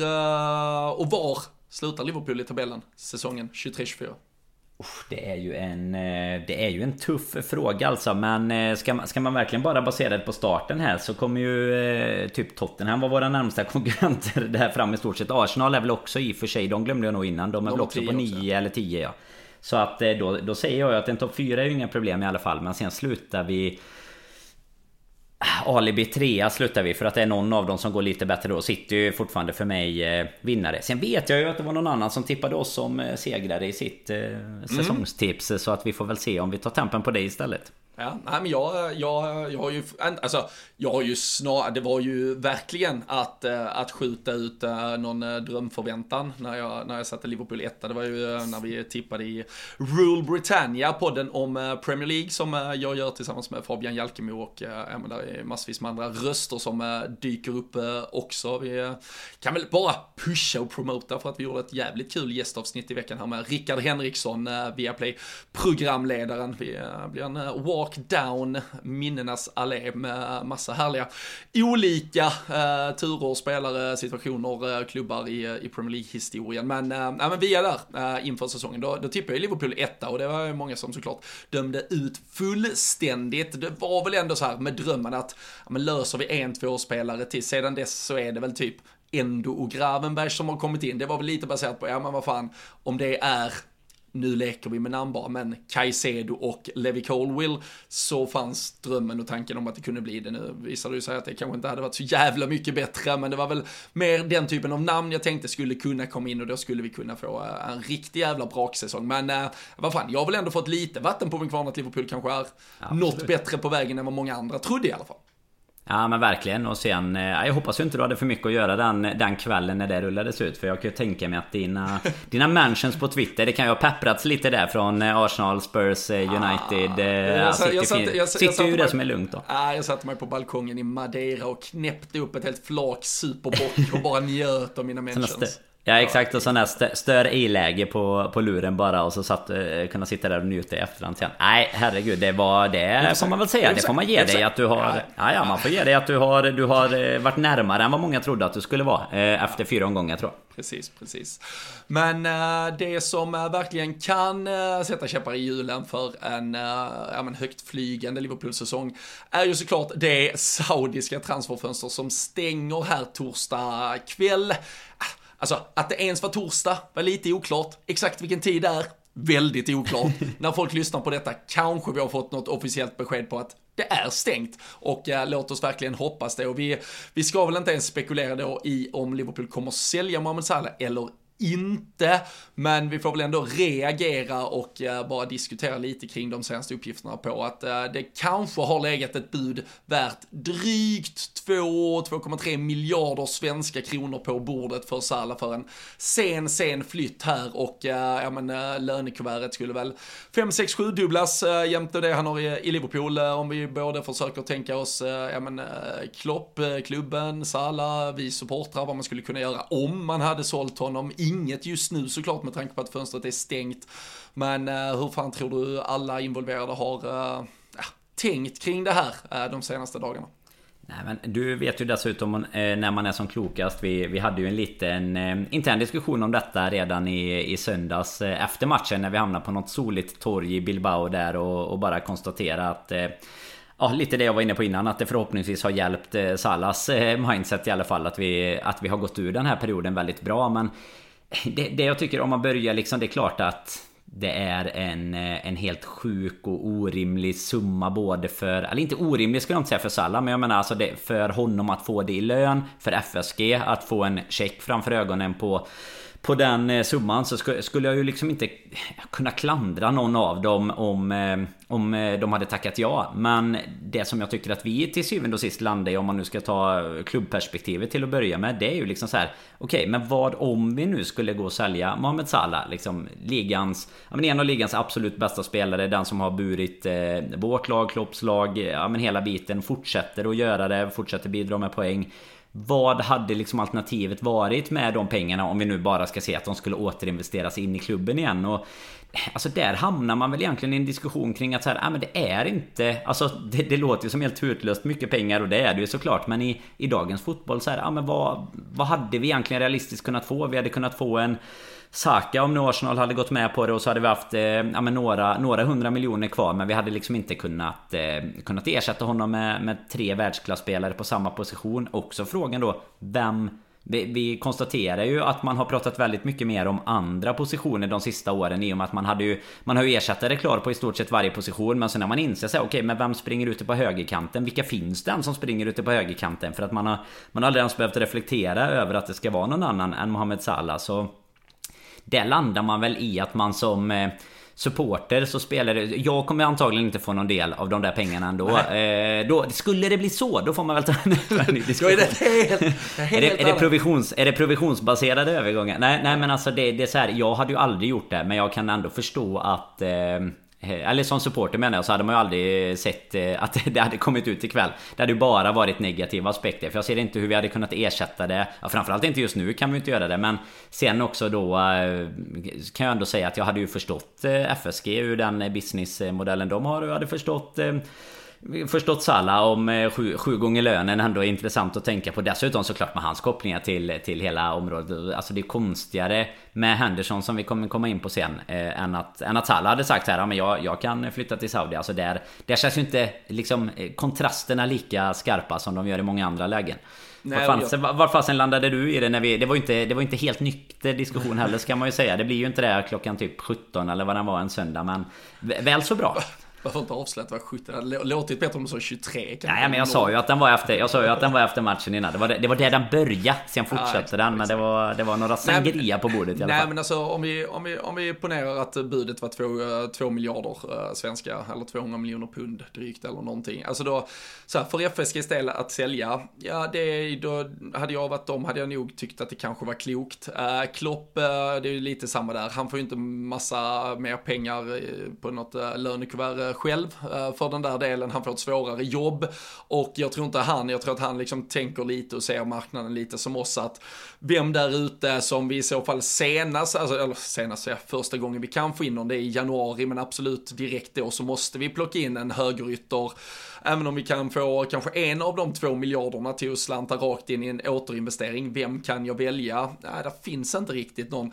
A: och var slutar Liverpool i tabellen säsongen 23-24?
B: Det är ju en Det är ju en tuff fråga alltså Men ska man, ska man verkligen bara basera det på starten här Så kommer ju Typ Tottenham vara våra närmsta konkurrenter där fram i stort sett Arsenal är väl också i och för sig De glömde jag nog innan De är de väl också på 9 eller 10 ja så att eh, då, då säger jag att en topp 4 är ju inga problem i alla fall. Men sen slutar vi... Alibi 3 slutar vi för att det är någon av dem som går lite bättre då. Sitter ju fortfarande för mig eh, vinnare. Sen vet jag ju att det var någon annan som tippade oss som eh, segrare i sitt eh, mm. säsongstips. Så att vi får väl se om vi tar tempen på det istället.
A: Ja, nej men jag, jag, jag har ju, alltså, jag har ju snar, det var ju verkligen att, eh, att skjuta ut eh, någon eh, drömförväntan när jag, när jag satte Liverpool etta. Det var ju när vi tippade i Rule Britannia, podden om Premier League som jag gör tillsammans med Fabian Jalkemo och ja, men där är massvis med andra röster som dyker upp också. Vi kan väl bara pusha och promota för att vi gjorde ett jävligt kul gästavsnitt i veckan här med Rickard Henriksson, Viaplay programledaren. Vi blir en walk down minnenas allé med massa härliga olika eh, turer, spelare, situationer, eh, klubbar i, eh, i Premier League-historien. Men, eh, nej, men vi är där eh, inför säsongen. Då, då tippade jag Liverpool etta och det var ju många som såklart dömde ut fullständigt. Det var väl ändå så här med drömmen att ja, men löser vi en, två spelare till, sedan dess så är det väl typ Endo och Gravenberg som har kommit in. Det var väl lite baserat på, ja men vad fan, om det är nu leker vi med namn bara, men Caicedo och Levi Colwill så fanns drömmen och tanken om att det kunde bli det. Nu visade det sig att det kanske inte hade varit så jävla mycket bättre, men det var väl mer den typen av namn jag tänkte skulle kunna komma in och då skulle vi kunna få eh, en riktig jävla braksäsong. Men äh, vad fan, jag har väl ändå fått lite vatten på min kvarn att Liverpool kanske är Absolut. något bättre på vägen än vad många andra trodde i alla fall.
B: Ja men verkligen. Och sen... Eh, jag hoppas ju inte du hade för mycket att göra den, den kvällen när det rullades ut För jag kan ju tänka mig att dina, dina mentions på Twitter Det kan ju ha pepprats lite där från eh, Arsenal, Spurs, eh, United ah, jag, City, jag, satt, jag, jag, City är ju det som är lugnt då.
A: Ah, Jag satte mig på balkongen i Madeira och knäppte upp ett helt flak superbock och bara njöt av mina mentions
B: Ja exakt och sån där stör i-läge på, på luren bara och så satt, eh, kunna sitta där och njuta i efterhand sen. Nej herregud det var det får man väl säga. Det får man ge dig att du har... Ja, ja man får ge dig att du har, du har eh, varit närmare än vad många trodde att du skulle vara. Eh, efter fyra omgångar tror jag.
A: Precis, precis. Men det som verkligen kan sätta käppar i hjulen för en ja, men högt flygande Liverpool-säsong är ju såklart det saudiska transferfönster som stänger här torsdag kväll. Alltså, att det ens var torsdag var lite oklart. Exakt vilken tid det är, väldigt oklart. När folk lyssnar på detta kanske vi har fått något officiellt besked på att det är stängt. Och äh, låt oss verkligen hoppas det. Och vi, vi ska väl inte ens spekulera då i om Liverpool kommer sälja Mohamed Salah eller inte, men vi får väl ändå reagera och uh, bara diskutera lite kring de senaste uppgifterna på att uh, det kanske har legat ett bud värt drygt 2-2,3 miljarder svenska kronor på bordet för Salah för en sen, sen flytt här och uh, ja men lönekuvertet skulle väl 5, 6, 7 dubblas jämte det han har i, i Liverpool om vi både försöker tänka oss ja men Klopp, klubben, Salah, vi supportrar, vad man skulle kunna göra om man hade sålt honom inget just nu såklart med tanke på att fönstret är stängt. Men eh, hur fan tror du alla involverade har uh, tänkt kring det här uh, de senaste dagarna?
B: Nej, men du vet ju dessutom när man är som klokast Vi, vi hade ju en liten eh, intern diskussion om detta redan i, i söndags eh, Efter matchen när vi hamnade på något soligt torg i Bilbao där och, och bara konstatera att Ja, lite det jag var inne på innan att det förhoppningsvis har hjälpt Salas mindset i alla fall att vi, att vi har gått ur den här perioden väldigt bra men det, det jag tycker om man börjar liksom, det är klart att det är en, eh, en helt sjuk och orimlig summa både för... Eller inte orimlig ska jag inte säga för Salah Men jag menar alltså det, för honom att få det i lön För FSG att få en check framför ögonen på på den eh, summan så skulle jag ju liksom inte kunna klandra någon av dem om, eh, om eh, de hade tackat ja. Men det som jag tycker att vi till syvende och sist landar i om man nu ska ta klubbperspektivet till att börja med. Det är ju liksom så här. Okej, okay, men vad om vi nu skulle gå och sälja Mohamed Salah? Liksom ligans, ja men en av ligans absolut bästa spelare. Den som har burit eh, vårt lag, Klopps lag, ja men hela biten. Fortsätter att göra det, fortsätter bidra med poäng. Vad hade liksom alternativet varit med de pengarna om vi nu bara ska se att de skulle återinvesteras in i klubben igen? Och Alltså där hamnar man väl egentligen i en diskussion kring att så här, ah, men det är inte... Alltså det, det låter ju som helt hutlöst mycket pengar och det är det ju såklart Men i, i dagens fotboll så här, ah, men vad, vad hade vi egentligen realistiskt kunnat få? Vi hade kunnat få en Saka om nu Arsenal hade gått med på det och så hade vi haft eh, ja, men några, några hundra miljoner kvar Men vi hade liksom inte kunnat, eh, kunnat ersätta honom med, med tre världsklasspelare på samma position Också frågan då Vem vi, vi, konstaterar ju att man har pratat väldigt mycket mer om andra positioner de sista åren i och med att man hade ju Man har ju ersättare klar på i stort sett varje position men sen när man inser sig okej okay, men vem springer ute på högerkanten? Vilka finns det som springer ute på högerkanten? För att man har Man har aldrig ens behövt reflektera över att det ska vara någon annan än Mohamed Salah så där landar man väl i att man som eh, supporter så spelar det... Jag kommer antagligen inte få någon del av de där pengarna ändå. Eh, då, skulle det bli så, då får man väl ta en ny diskussion. är, det helt, är, det, är, det provisions, är det provisionsbaserade övergångar? Nej, nej men alltså det, det är så här, Jag hade ju aldrig gjort det, men jag kan ändå förstå att... Eh, Eh, eller som supporter menar jag, så hade man ju aldrig sett eh, att det hade kommit ut ikväll. Det hade ju bara varit negativa aspekter. För jag ser inte hur vi hade kunnat ersätta det. Ja, framförallt inte just nu kan vi inte göra det. Men sen också då eh, kan jag ändå säga att jag hade ju förstått FSG ur den businessmodellen de har. Och jag hade förstått förstått Salah om eh, sju, sju gånger lönen ändå är intressant att tänka på. Dessutom såklart med hans kopplingar till, till hela området. Alltså det är konstigare med Henderson som vi kommer komma in på sen. Eh, än, att, än att Salah hade sagt här, ja, men jag, jag kan flytta till Saudi. Alltså där, där känns ju inte liksom eh, kontrasterna lika skarpa som de gör i många andra lägen. Nej, var, fasen, var fasen landade du i det när vi... Det var inte, det var inte helt nykter diskussion heller ska man ju säga. Det blir ju inte det klockan typ 17 eller vad den var en söndag men... Väl så bra.
A: Varför inte avslöjat vad 17? Det hade låtit bättre om du sa 23.
B: Nej men jag sa ju att den var efter, jag sa ju att den var efter matchen innan. Det var, det, det var där den började. Sen fortsatte ja, den. Men det var, det var några sangria på bordet i alla
A: fall.
B: Nej
A: men alltså om vi, om vi, om vi ponerar att budet var 2 miljarder äh, svenska. Eller 200 miljoner pund drygt eller någonting. Alltså då, så här, för FSGs del att sälja. Ja det, då hade jag varit dem hade jag nog tyckt att det kanske var klokt. Äh, Klopp, det är ju lite samma där. Han får ju inte massa mer pengar på något lönekuvert själv eh, för den där delen. Han får ett svårare jobb och jag tror inte han, jag tror att han liksom tänker lite och ser marknaden lite som oss att vem där ute som vi i så fall senast, alltså, eller senast, ja, första gången vi kan få in någon, det är i januari, men absolut direkt då så måste vi plocka in en högerytter även om vi kan få kanske en av de två miljarderna till att slanta rakt in i en återinvestering, vem kan jag välja? Nej, det finns inte riktigt någon.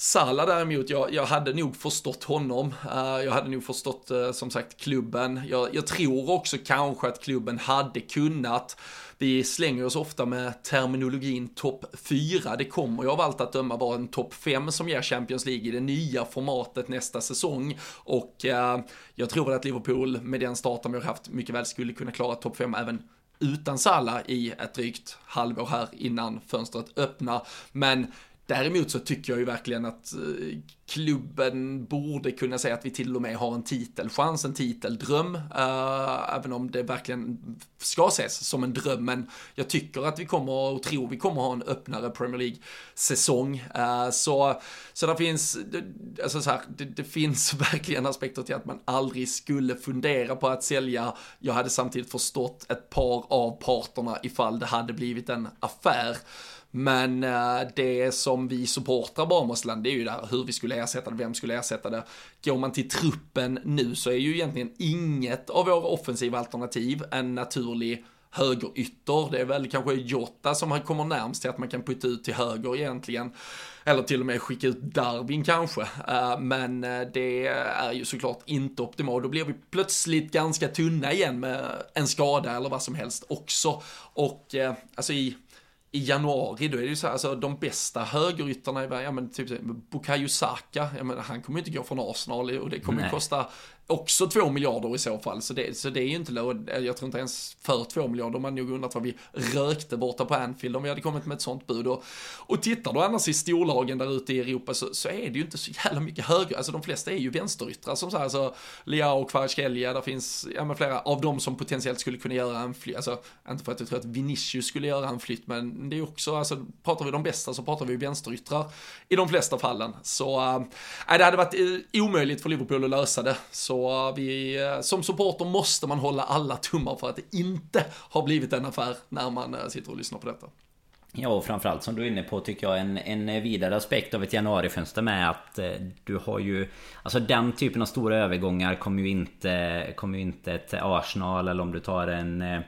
A: Salah däremot, jag, jag hade nog förstått honom. Eh, jag hade nog förstått, eh, som sagt, klubben. Jag, jag, tror också kanske att klubben hade kunnat. Vi slänger oss ofta med terminologin topp 4. Det kommer ju av allt att döma vara en topp 5 som ger Champions League i det nya formatet nästa säsong. Och eh, jag tror väl att Liverpool med den starten vi har haft mycket väl skulle kunna klara topp 5 även utan Salah i ett drygt halvår här innan fönstret öppnar. Men Däremot så tycker jag ju verkligen att eh, klubben borde kunna säga att vi till och med har en titelchans, en titeldröm, uh, eh, även om det verkligen ska ses som en dröm, men jag tycker att vi kommer och tror vi kommer ha en öppnare Premier League-säsong. Uh, så, så det finns, alltså så här, det, det, finns verkligen aspekter till att man aldrig skulle fundera på att sälja. Jag hade samtidigt förstått ett par av parterna ifall det hade blivit en affär. Men eh, det som vi supportrar Barmosland, det är ju där hur vi skulle ersätta det, vem skulle ersätta det. Går man till truppen nu så är ju egentligen inget av våra offensiva alternativ en naturlig högerytter. Det är väl kanske Jota som kommer närmst till att man kan putta ut till höger egentligen. Eller till och med skicka ut Darwin kanske. Eh, men eh, det är ju såklart inte optimalt. Då blir vi plötsligt ganska tunna igen med en skada eller vad som helst också. Och alltså i i januari, då är det ju så här, alltså de bästa högeryttarna i världen, ja men typ Bukayo Saka, jag menar, han kommer ju inte gå från Arsenal och det kommer ju kosta också två miljarder i så fall. Så det, så det är ju inte, eh, jag tror inte ens för två miljarder, man nog undrat vad vi rökte borta på Anfield om vi hade kommit med ett sånt bud. Och, och tittar du annars i storlagen där ute i Europa så, så är det ju inte så jävla mycket höger, alltså de flesta är ju vänsteryttrar som så här, alltså Leao och Kvaratskhelia, där finns, ja men flera av dem som potentiellt skulle kunna göra en flytt, alltså inte för att jag tror att Vinicius skulle göra en flytt, men det är också, alltså pratar vi de bästa så pratar vi vänsteryttrar i de flesta fallen. Så, äh, det hade varit eh, omöjligt för Liverpool att lösa det. Så vi, eh, som supporter måste man hålla alla tummar för att det inte har blivit en affär när man eh, sitter och lyssnar på detta.
B: Ja och framförallt som du är inne på tycker jag en, en vidare aspekt av ett januarifönster med att eh, du har ju Alltså den typen av stora övergångar kommer ju inte Kommer ju inte ett Arsenal eller om du tar en eh,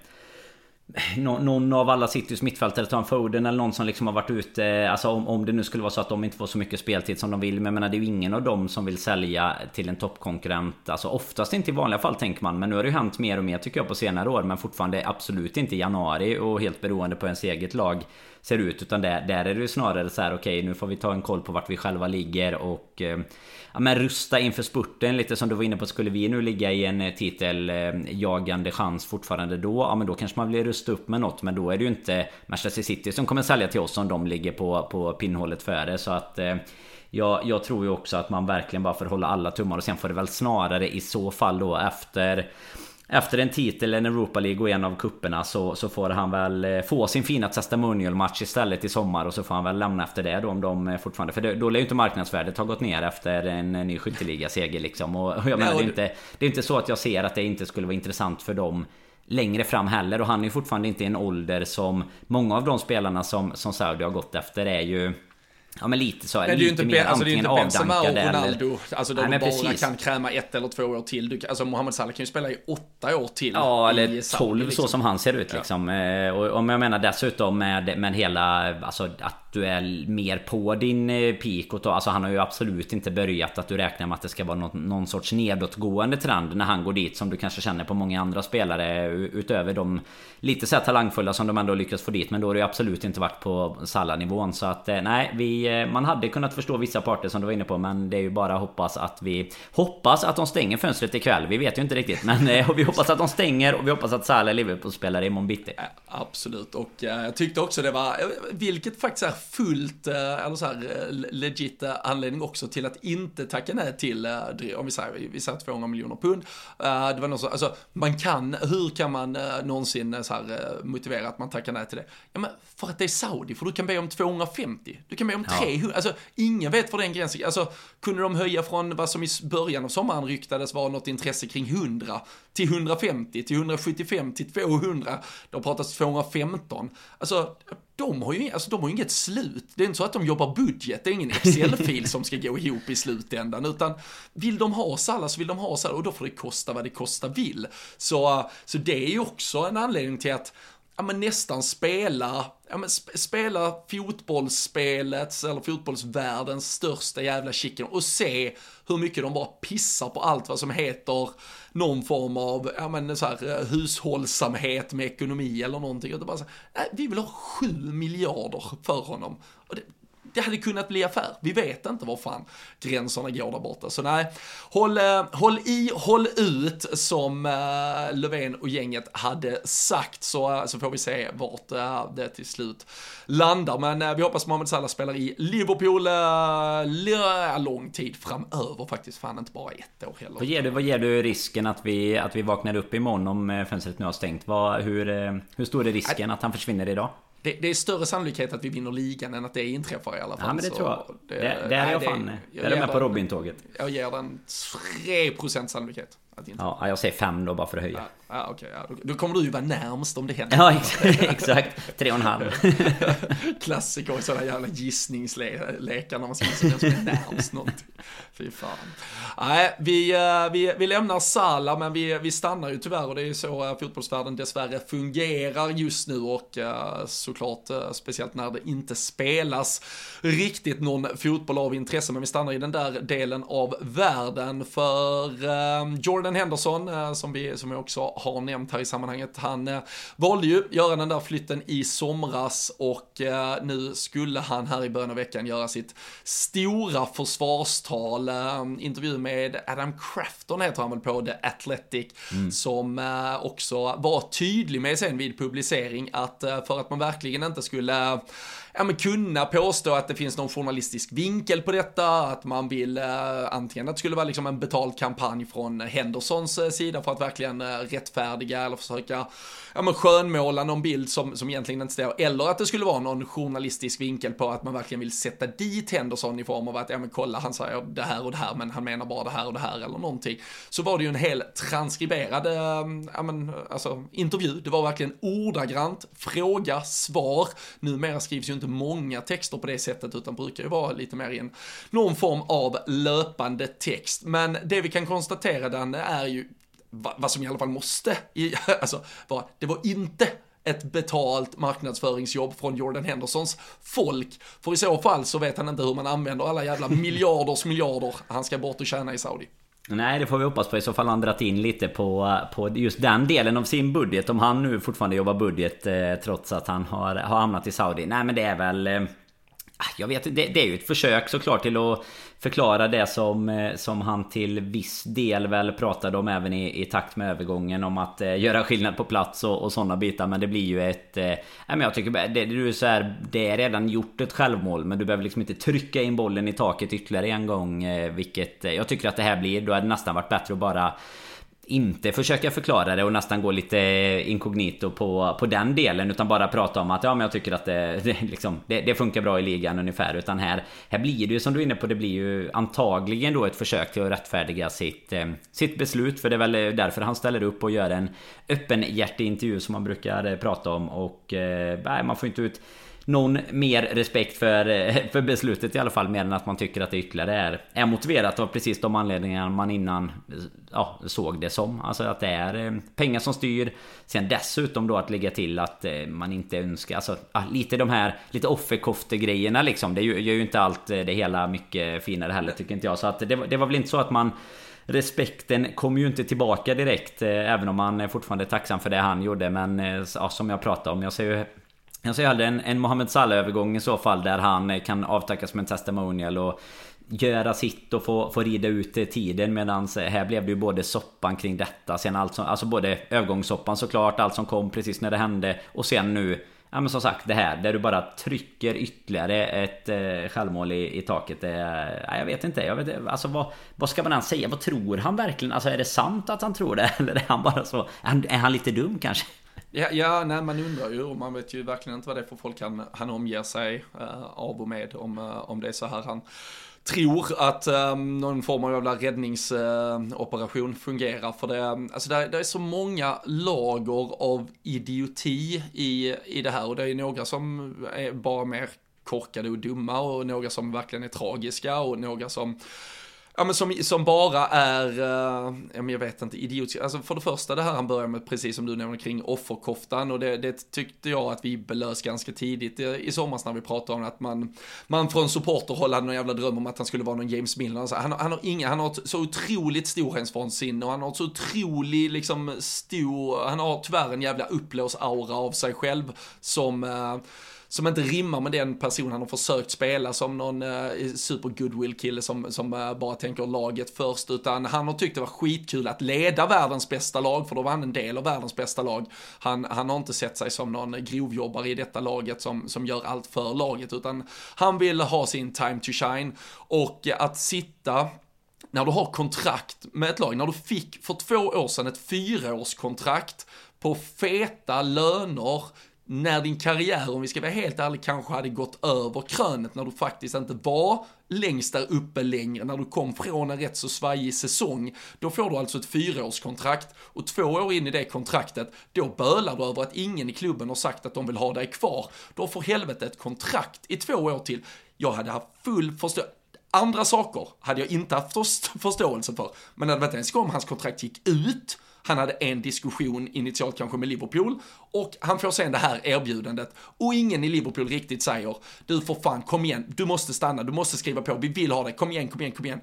B: någon av alla Citys mittfältare, tar en Foden eller någon som liksom har varit ute Alltså om, om det nu skulle vara så att de inte får så mycket speltid som de vill Men jag menar det är ju ingen av dem som vill sälja till en toppkonkurrent Alltså oftast inte i vanliga fall tänker man Men nu har det ju hänt mer och mer tycker jag på senare år Men fortfarande absolut inte i januari och helt beroende på ens eget lag ser ut Utan där, där är det ju snarare så här: okej okay, nu får vi ta en koll på vart vi själva ligger och eh, ja, men rusta inför spurten lite som du var inne på. Skulle vi nu ligga i en eh, titeljagande eh, chans fortfarande då? Ja men då kanske man blir rustad rusta upp med något. Men då är det ju inte Manchester City som kommer sälja till oss om de ligger på, på pinnhålet före. Så att eh, jag, jag, tror ju också att man verkligen bara får hålla alla tummar och sen får det väl snarare i så fall då efter efter en titel, en Europa League och en av kupperna så, så får han väl eh, få sin fina testimonial match istället i sommar och så får han väl lämna efter det då om de eh, fortfarande... För då lär ju inte marknadsvärdet ha gått ner efter en ny skytteligaseger liksom. Och jag menar, det är, inte, det är inte så att jag ser att det inte skulle vara intressant för dem längre fram heller. Och han är ju fortfarande inte i en ålder som många av de spelarna som, som Saudi har gått efter är ju Ja men lite så.
A: Men
B: ju
A: inte,
B: mer
A: alltså, det är inte Benzema och Ronaldo.
B: Eller...
A: Alltså de bara kan kräma ett eller två år till. Du, alltså Mohamed Salah kan ju spela i åtta år till.
B: Ja eller tolv liksom. så som han ser ut liksom. Ja. Och om jag menar dessutom med, med hela, alltså att du är mer på din eh, peak och alltså han har ju absolut inte börjat att du räknar med att det ska vara någon, någon sorts nedåtgående trend när han går dit som du kanske känner på många andra spelare utöver de lite så talangfulla som de ändå lyckats få dit. Men då har det ju absolut inte varit på Salah-nivån så att eh, nej vi, eh, man hade kunnat förstå vissa parter som du var inne på men det är ju bara att hoppas att vi hoppas att de stänger fönstret ikväll. Vi vet ju inte riktigt men vi hoppas att de stänger och vi hoppas att Salah Liverpool-spelare imorgon bitti.
A: Absolut. Och jag tyckte också det var vilket faktiskt är fullt, eh, eller så här eh, legit eh, anledning också till att inte tacka nej till, om vi säger, vi säger 200 miljoner pund. Det var något så, alltså man kan, hur kan man någonsin så här motivera att man tackar nej till det? Ja men för att det är Saudi, för du kan be om 250, du kan be om 300, ja. alltså ingen vet för den gränsen, alltså kunde de höja från vad som i början av sommaren ryktades vara något intresse kring 100 till 150, till 175, till 200, det har pratats 215, alltså de har ju alltså, de har inget slut. Det är inte så att de jobbar budget, det är ingen Excel-fil som ska gå ihop i slutändan, utan vill de ha Salla så vill de ha Salla och då får det kosta vad det kosta vill. Så, så det är ju också en anledning till att ja, men nästan spela, ja, men sp spela fotbollsspelets eller fotbollsvärldens största jävla chicken och se hur mycket de bara pissar på allt vad som heter någon form av, ja men så här, eh, hushållsamhet med ekonomi eller någonting. Bara så, nej, äh, vi vill ha sju miljarder för honom. Och det, det hade kunnat bli affär. Vi vet inte var fan gränserna går där borta. Så nej, håll, eh, håll i, håll ut som uh, Löfven och gänget hade sagt så, så får vi se vart det till slut landar. Men vi hoppas Mohamed Salah spelar i Liverpool lång tid framöver faktiskt. Fan inte bara ett år heller.
B: Vad ger du, vad ger du risken att vi, att vi vaknar upp imorgon om fönstret nu har stängt? Vad, hur, hur stor är risken att han försvinner idag?
A: Det, det, är större sannolikhet att vi vinner ligan än att det inträffar i alla fall.
B: Ja men det tror jag. Det, det, det är jag fan. Jag, jag är med på Robin-tåget.
A: Jag ger den 3% sannolikhet.
B: Att. Ja, jag säger 5 då bara för att höja.
A: Okej. Okay, ja. Då, då, kommer du ju vara närmst om det händer.
B: Ja, exakt. Tre och en halv.
A: Klassiker i sådana jävla gissningslekar när man ska gissa vem som är närmst någonting. Fy fan. Nej, vi, eh, vi, vi lämnar Sala, men vi, vi stannar ju tyvärr och det är ju så eh, fotbollsvärlden dessvärre fungerar just nu och eh, såklart speciellt när det inte spelas riktigt någon fotboll av intresse, men vi stannar i den där delen av världen för Jordan Henderson som vi, som vi också har nämnt här i sammanhanget. Han eh, valde ju göra den där flytten i somras och eh, nu skulle han här i början av veckan göra sitt stora försvarstal. Eh, intervju med Adam Crafton heter han väl på The Athletic mm. som eh, också var tydlig med sen vid publicering att eh, för att man verkligen inte skulle ja, men kunna påstå att det finns någon journalistisk vinkel på detta, att man vill eh, antingen att det skulle vara liksom en betald kampanj från Hendersons eh, sida för att verkligen eh, rättfärdiga eller försöka ja, men skönmåla någon bild som, som egentligen inte står, eller att det skulle vara någon journalistisk vinkel på att man verkligen vill sätta dit Henderson i form av att, ja men kolla, han säger det här och det här, men han menar bara det här och det här eller någonting. Så var det ju en hel transkriberad, ehm, ja men alltså intervju, det var verkligen ordagrant, fråga, svar. Numera skrivs ju inte många texter på det sättet, utan brukar ju vara lite mer i en, någon form av löpande text. Men det vi kan konstatera, den är ju vad som i alla fall måste, alltså, var, det var inte ett betalt marknadsföringsjobb från Jordan Hendersons folk. För i så fall så vet han inte hur man använder alla jävla miljarders miljarder han ska bort och tjäna i Saudi.
B: Nej det får vi hoppas på. I så fall har han dragit in lite på, på just den delen av sin budget. Om han nu fortfarande jobbar budget eh, trots att han har, har hamnat i Saudi. Nej men det är väl... Eh, jag vet det, det är ju ett försök såklart till att förklara det som, eh, som han till viss del väl pratade om även i, i takt med övergången om att eh, göra skillnad på plats och, och sådana bitar men det blir ju ett... Eh, men jag tycker det, det, är så här, det är redan gjort ett självmål men du behöver liksom inte trycka in bollen i taket ytterligare en gång eh, vilket eh, jag tycker att det här blir. Då hade det nästan varit bättre att bara inte försöka förklara det och nästan gå lite inkognito på, på den delen utan bara prata om att ja men jag tycker att det, det, liksom, det, det, funkar bra i ligan ungefär. Utan här, här blir det ju som du är inne på det blir ju antagligen då ett försök till att rättfärdiga sitt, eh, sitt beslut. För det är väl därför han ställer upp och gör en öppenhjärtig intervju som man brukar prata om. Och eh, nej, man får inte ut någon mer respekt för, eh, för beslutet i alla fall mer än att man tycker att det ytterligare är, är motiverat av precis de anledningar man innan ja, såg det som. Alltså att det är eh, pengar som styr. Sen dessutom då att lägga till att eh, man inte önskar, alltså ah, lite de här lite offerkofte-grejerna liksom. Det gör ju inte allt det hela mycket finare heller tycker inte jag. Så att det, det var väl inte så att man Respekten kom ju inte tillbaka direkt Även om man fortfarande är tacksam för det han gjorde Men ja, som jag pratade om Jag ser ju jag ser hellre en, en Mohamed Salah-övergång i så fall där han eh, kan avtackas med en testimonial och göra sitt och få, få rida ut tiden medan eh, här blev det ju både soppan kring detta sen allt som, Alltså både övergångssoppan såklart, allt som kom precis när det hände och sen nu Ja men som sagt det här där du bara trycker ytterligare ett eh, självmål i, i taket. Det, ja, jag vet inte. Jag vet, alltså vad, vad ska man ens säga? Vad tror han verkligen? Alltså är det sant att han tror det? Eller är han bara så... Är han, är han lite dum kanske?
A: Ja, ja nej, man undrar ju och man vet ju verkligen inte vad det är för folk han, han omger sig uh, av och med om, uh, om det är så här han tror att um, någon form av jävla räddningsoperation uh, fungerar. För det, alltså det, det, är så många lager av idioti i, i det här och det är några som är bara mer korkade och dumma och några som verkligen är tragiska och några som Ja men som, som bara är, uh, ja, men jag vet inte, idiotiska. Alltså för det första det här han börjar med, precis som du nämner kring offerkoftan och det, det tyckte jag att vi belös ganska tidigt i, i somras när vi pratade om att man, man från supporterhåll hade någon jävla dröm om att han skulle vara någon James Milner. Alltså, han, han har inga, han har ett så otroligt storhetsvansinne och han har ett så otroligt liksom stor, han har tyvärr en jävla upplås-aura av sig själv som uh, som inte rimmar med den person han har försökt spela som någon eh, super goodwill kille som, som eh, bara tänker laget först, utan han har tyckt det var skitkul att leda världens bästa lag, för då var han en del av världens bästa lag. Han, han har inte sett sig som någon grovjobbare i detta laget som, som gör allt för laget, utan han vill ha sin time to shine och att sitta när du har kontrakt med ett lag, när du fick för två år sedan ett fyraårskontrakt på feta löner, när din karriär, om vi ska vara helt ärliga, kanske hade gått över krönet när du faktiskt inte var längst där uppe längre, när du kom från en rätt så svajig säsong, då får du alltså ett fyraårskontrakt och två år in i det kontraktet, då bölar du över att ingen i klubben har sagt att de vill ha dig kvar. Då får helvete ett kontrakt i två år till. Jag hade haft full förståelse Andra saker hade jag inte haft förståelse för, men det hade inte ens om hans kontrakt gick ut, han hade en diskussion initialt kanske med Liverpool och han får sen det här erbjudandet. Och ingen i Liverpool riktigt säger du får fan kom igen, du måste stanna, du måste skriva på, vi vill ha dig, kom igen, kom igen, kom igen.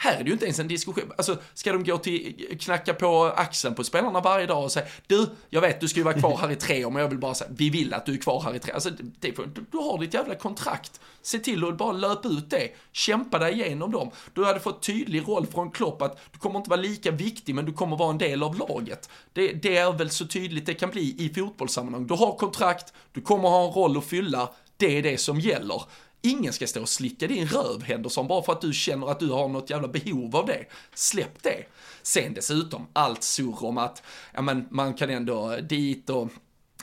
A: Här är det ju inte ens en diskussion. Alltså, ska de gå till, knacka på axeln på spelarna varje dag och säga, du, jag vet du ska ju vara kvar här i tre år, men jag vill bara säga, vi vill att du är kvar här i tre år. Alltså, det, du har ditt jävla kontrakt. Se till att bara löpa ut det. Kämpa dig igenom dem. Du hade fått tydlig roll från Klopp att du kommer inte vara lika viktig, men du kommer vara en del av laget. Det, det är väl så tydligt det kan bli i fotbollssammanhang. Du har kontrakt, du kommer ha en roll att fylla, det är det som gäller. Ingen ska stå och slicka din röv Henderson bara för att du känner att du har något jävla behov av det. Släpp det. Sen dessutom, allt surr om att ja, men man kan ändå dit och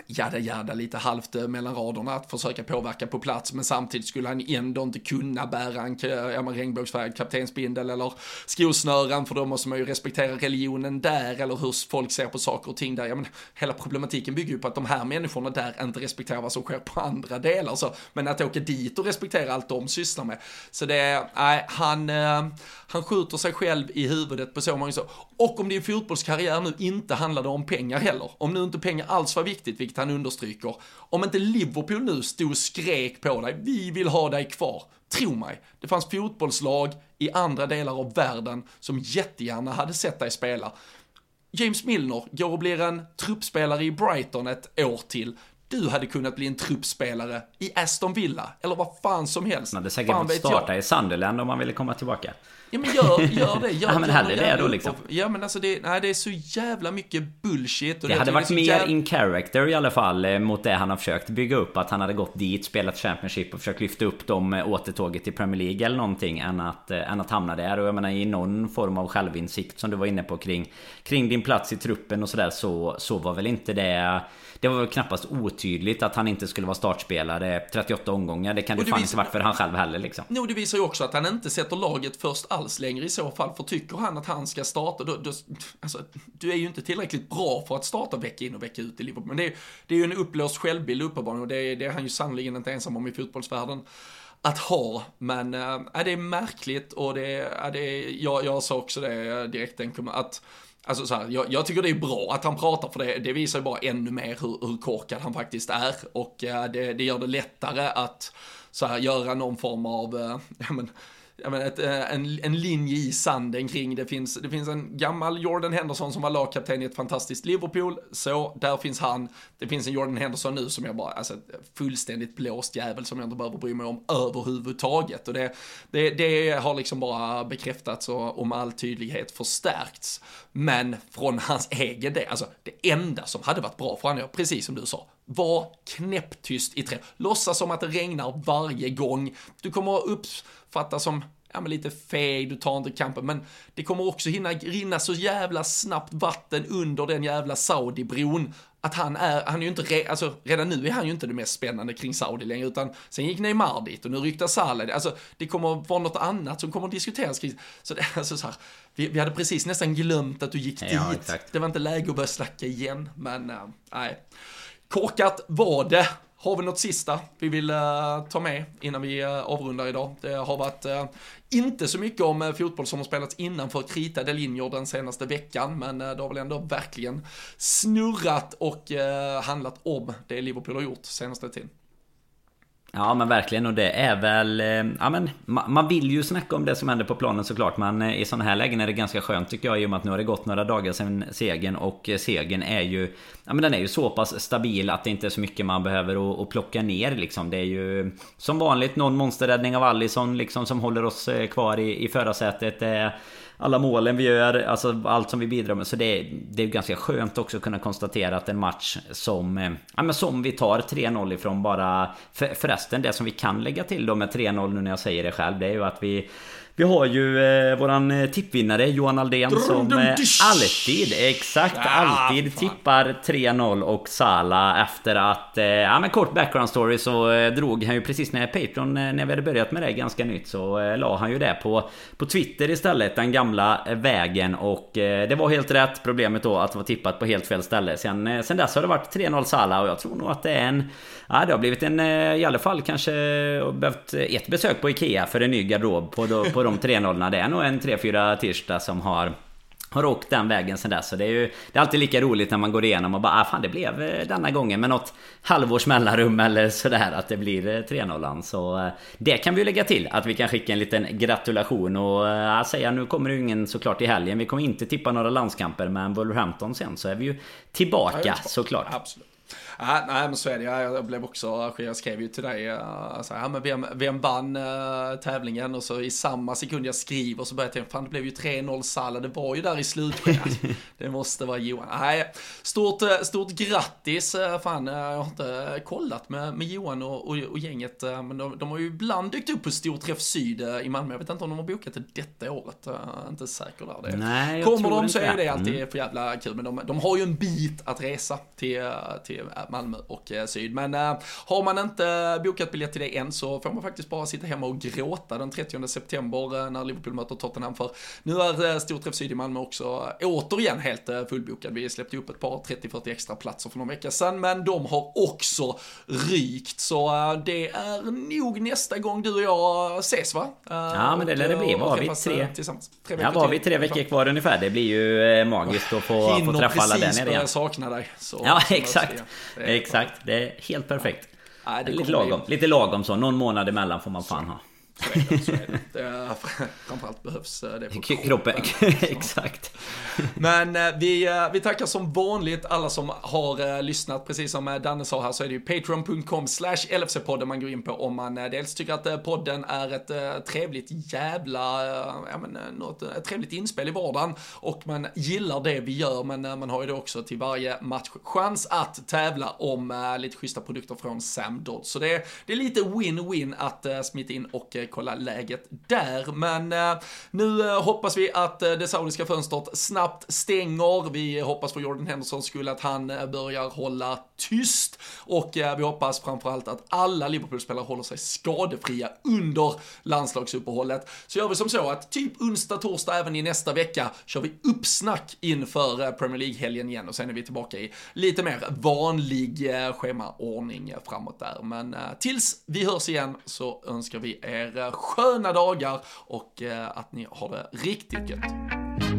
A: jada jada lite halvt eh, mellan raderna att försöka påverka på plats men samtidigt skulle han ändå inte kunna bära en ja, regnbågsfärgad kaptensbindel eller skosnören för då måste man ju respektera religionen där eller hur folk ser på saker och ting där. Ja, men hela problematiken bygger ju på att de här människorna där inte respekterar vad som sker på andra delar så men att åka dit och respektera allt de sysslar med. Så det är, nej, han, eh, han skjuter sig själv i huvudet på så många så. Och om din fotbollskarriär nu inte handlade om pengar heller, om nu inte pengar alls var viktigt, vilket han understryker. Om inte Liverpool nu stod och skrek på dig, vi vill ha dig kvar. Tro mig, det fanns fotbollslag i andra delar av världen som jättegärna hade sett dig spela. James Milner går och blir en truppspelare i Brighton ett år till. du hade kunnat bli en truppspelare i Aston Villa, eller vad fan som helst.
B: Man hade säkert fått starta i Sunderland om man ville komma tillbaka.
A: Ja men gör, gör det. Gör,
B: ja men hellre det då liksom.
A: Ja men alltså det, nej, det är så jävla mycket bullshit.
B: Och det, det hade varit mer jävla... in character i alla fall eh, mot det han har försökt bygga upp. Att han hade gått dit, spelat Championship och försökt lyfta upp dem eh, återtåget till Premier League eller någonting. Än att, äh, än att hamna där. Och jag menar i någon form av självinsikt som du var inne på kring, kring din plats i truppen och sådär. Så, så var väl inte det det var väl knappast otydligt att han inte skulle vara startspelare 38 omgångar. Det kan det, fan inte varit för han själv heller liksom.
A: No, det visar ju också att han inte sätter laget först alls längre i så fall. För tycker han att han ska starta, då, då alltså, du är ju inte tillräckligt bra för att starta vecka in och vecka ut i Liverpool. Men det är, det är ju en upplöst självbild uppenbarligen och det, det är han ju sannerligen inte ensam om i fotbollsvärlden att ha, men äh, det är märkligt och det, äh, det är, jag, jag sa också det direkt, att Alltså så här, jag, jag, tycker det är bra att han pratar för det, det visar ju bara ännu mer hur, hur korkad han faktiskt är. Och eh, det, det, gör det lättare att så här göra någon form av, äh, ja men, ett, eh, en, en linje i sanden kring, det finns, det finns en gammal Jordan Henderson som var lagkapten i ett fantastiskt Liverpool, så där finns han, det finns en Jordan Henderson nu som jag bara, alltså fullständigt blåst jävel som jag inte behöver bry mig om överhuvudtaget och det, det, det har liksom bara bekräftats och om all tydlighet förstärkts. Men från hans egen del, alltså det enda som hade varit bra för honom, precis som du sa, var knäpptyst i tre. Låtsas som att det regnar varje gång. Du kommer att uppfattas som ja, men lite feg, du tar inte kampen, men det kommer också hinna rinna så jävla snabbt vatten under den jävla Saudi-bron att han är, han är ju inte, re, alltså redan nu är han ju inte det mest spännande kring Saudi längre, utan sen gick Neymar dit och nu ryktar Salah, alltså det kommer vara något annat som kommer att diskuteras kring, så det, alltså så här, vi, vi hade precis nästan glömt att du gick ja, dit, exakt. det var inte läge att börja snacka igen, men äh, nej. Korkat var det. Har vi något sista vi vill uh, ta med innan vi uh, avrundar idag? Det har varit uh, inte så mycket om fotboll som har spelats innanför kritade linjer den senaste veckan, men det har väl ändå verkligen snurrat och handlat om det Liverpool har gjort senaste tiden.
B: Ja men verkligen. Och det är väl... Eh, ja men man vill ju snacka om det som händer på planen såklart Men eh, i sådana här lägen är det ganska skönt tycker jag i och med att nu har det gått några dagar sedan segern Och eh, segern är ju... Ja men den är ju så pass stabil att det inte är så mycket man behöver att plocka ner liksom. Det är ju som vanligt någon monsterräddning av Allison liksom som håller oss kvar i, i förarsätet alla målen vi gör, alltså allt som vi bidrar med. Så det är, det är ganska skönt också att kunna konstatera att en match som, eh, ja, men som vi tar 3-0 ifrån bara... För, förresten, det som vi kan lägga till då med 3-0 nu när jag säger det själv, det är ju att vi vi har ju eh, våran eh, tippvinnare Johan Aldén som eh, alltid, exakt, alltid tippar 3-0 och Sala efter att, eh, ja men kort background story så eh, drog han ju precis när Patreon, eh, när vi hade börjat med det ganska nytt så eh, la han ju det på, på Twitter istället, den gamla vägen och det var helt rätt. Problemet då att det var tippat på helt fel ställe. Sen, sen dess har det varit 3-0 Sala och jag tror nog att det är en Ja, det har blivit en, i alla fall kanske behövt ett besök på Ikea för en ny garderob på, på de 3 0 Det är nog en 3-4 tisdag som har har åkt den vägen sen dess. Så det är ju Det är alltid lika roligt när man går igenom och bara ah, fan det blev eh, denna gången med något halvårs mellanrum eller sådär att det blir 3-0 Så eh, det kan vi ju lägga till att vi kan skicka en liten gratulation och äh, säga nu kommer det ju ingen såklart i helgen. Vi kommer inte tippa några landskamper men Wolverhampton sen så är vi ju tillbaka ja, såklart.
A: Absolut. Ja, nej men så är det. Jag blev också, jag skrev ju till dig, uh, så här, men vem, vem vann uh, tävlingen? Och så i samma sekund jag skriver så börjar jag tänka, fan det blev ju 3-0 Salla, det var ju där i slutskedet. det måste vara Johan. Nej, stort, eh, stort grattis, fan jag har inte kollat med, med Johan och, och, och gänget, men de, de, har ju ibland dykt upp på Storträff Syd i Malmö. Jag vet inte om de har bokat det detta året, jag är inte säker där. Det.
B: Nej,
A: Kommer de så är det alltid mm. för jävla kul, men de, de har ju en bit att resa till, till Malmö och eh, Syd. Men eh, har man inte bokat biljett till det än så får man faktiskt bara sitta hemma och gråta den 30 september eh, när Liverpool möter Tottenham för nu är Storträff Syd i Malmö också återigen helt fullbokad. Vi släppte upp ett par 30-40 extra platser för någon vecka sedan men de har också rykt så det är nog nästa gång du och jag ses va?
B: Ja men det lär det bli. Var vi tre? Tillsammans. tre ja, var vi tre veckor kvar ungefär. Det blir ju magiskt att få, få träffa alla där nere igen.
A: sakna dig.
B: Så, ja exakt. Exakt, det är helt perfekt. Nej, lite lagom. Lite lagom så. Någon månad emellan får man fan ha.
A: Är det. Så är det. det framförallt behövs det för
B: kroppen. kroppen. Exakt.
A: Men eh, vi, eh, vi tackar som vanligt alla som har eh, lyssnat. Precis som Danne sa här så är det ju patreon.com slash LFC-podden man går in på om man dels tycker att podden är ett trevligt jävla, ja men något, ett trevligt inspel i vardagen och man gillar det vi gör men man har ju det också till varje match chans att tävla om lite schyssta produkter från Sam Dodd. Så det, det är lite win-win att smita in och kolla läget där. Men eh, nu eh, hoppas vi att eh, det saudiska fönstret snabbt stänger. Vi hoppas för Jordan Hendersons skull att han eh, börjar hålla tyst och eh, vi hoppas framförallt att alla Liverpool-spelare håller sig skadefria under landslagsuppehållet. Så gör vi som så att typ onsdag, torsdag även i nästa vecka kör vi uppsnack inför eh, Premier League-helgen igen och sen är vi tillbaka i lite mer vanlig schemaordning framåt där. Men tills vi hörs igen så önskar vi er er sköna dagar och eh, att ni har det riktigt gött.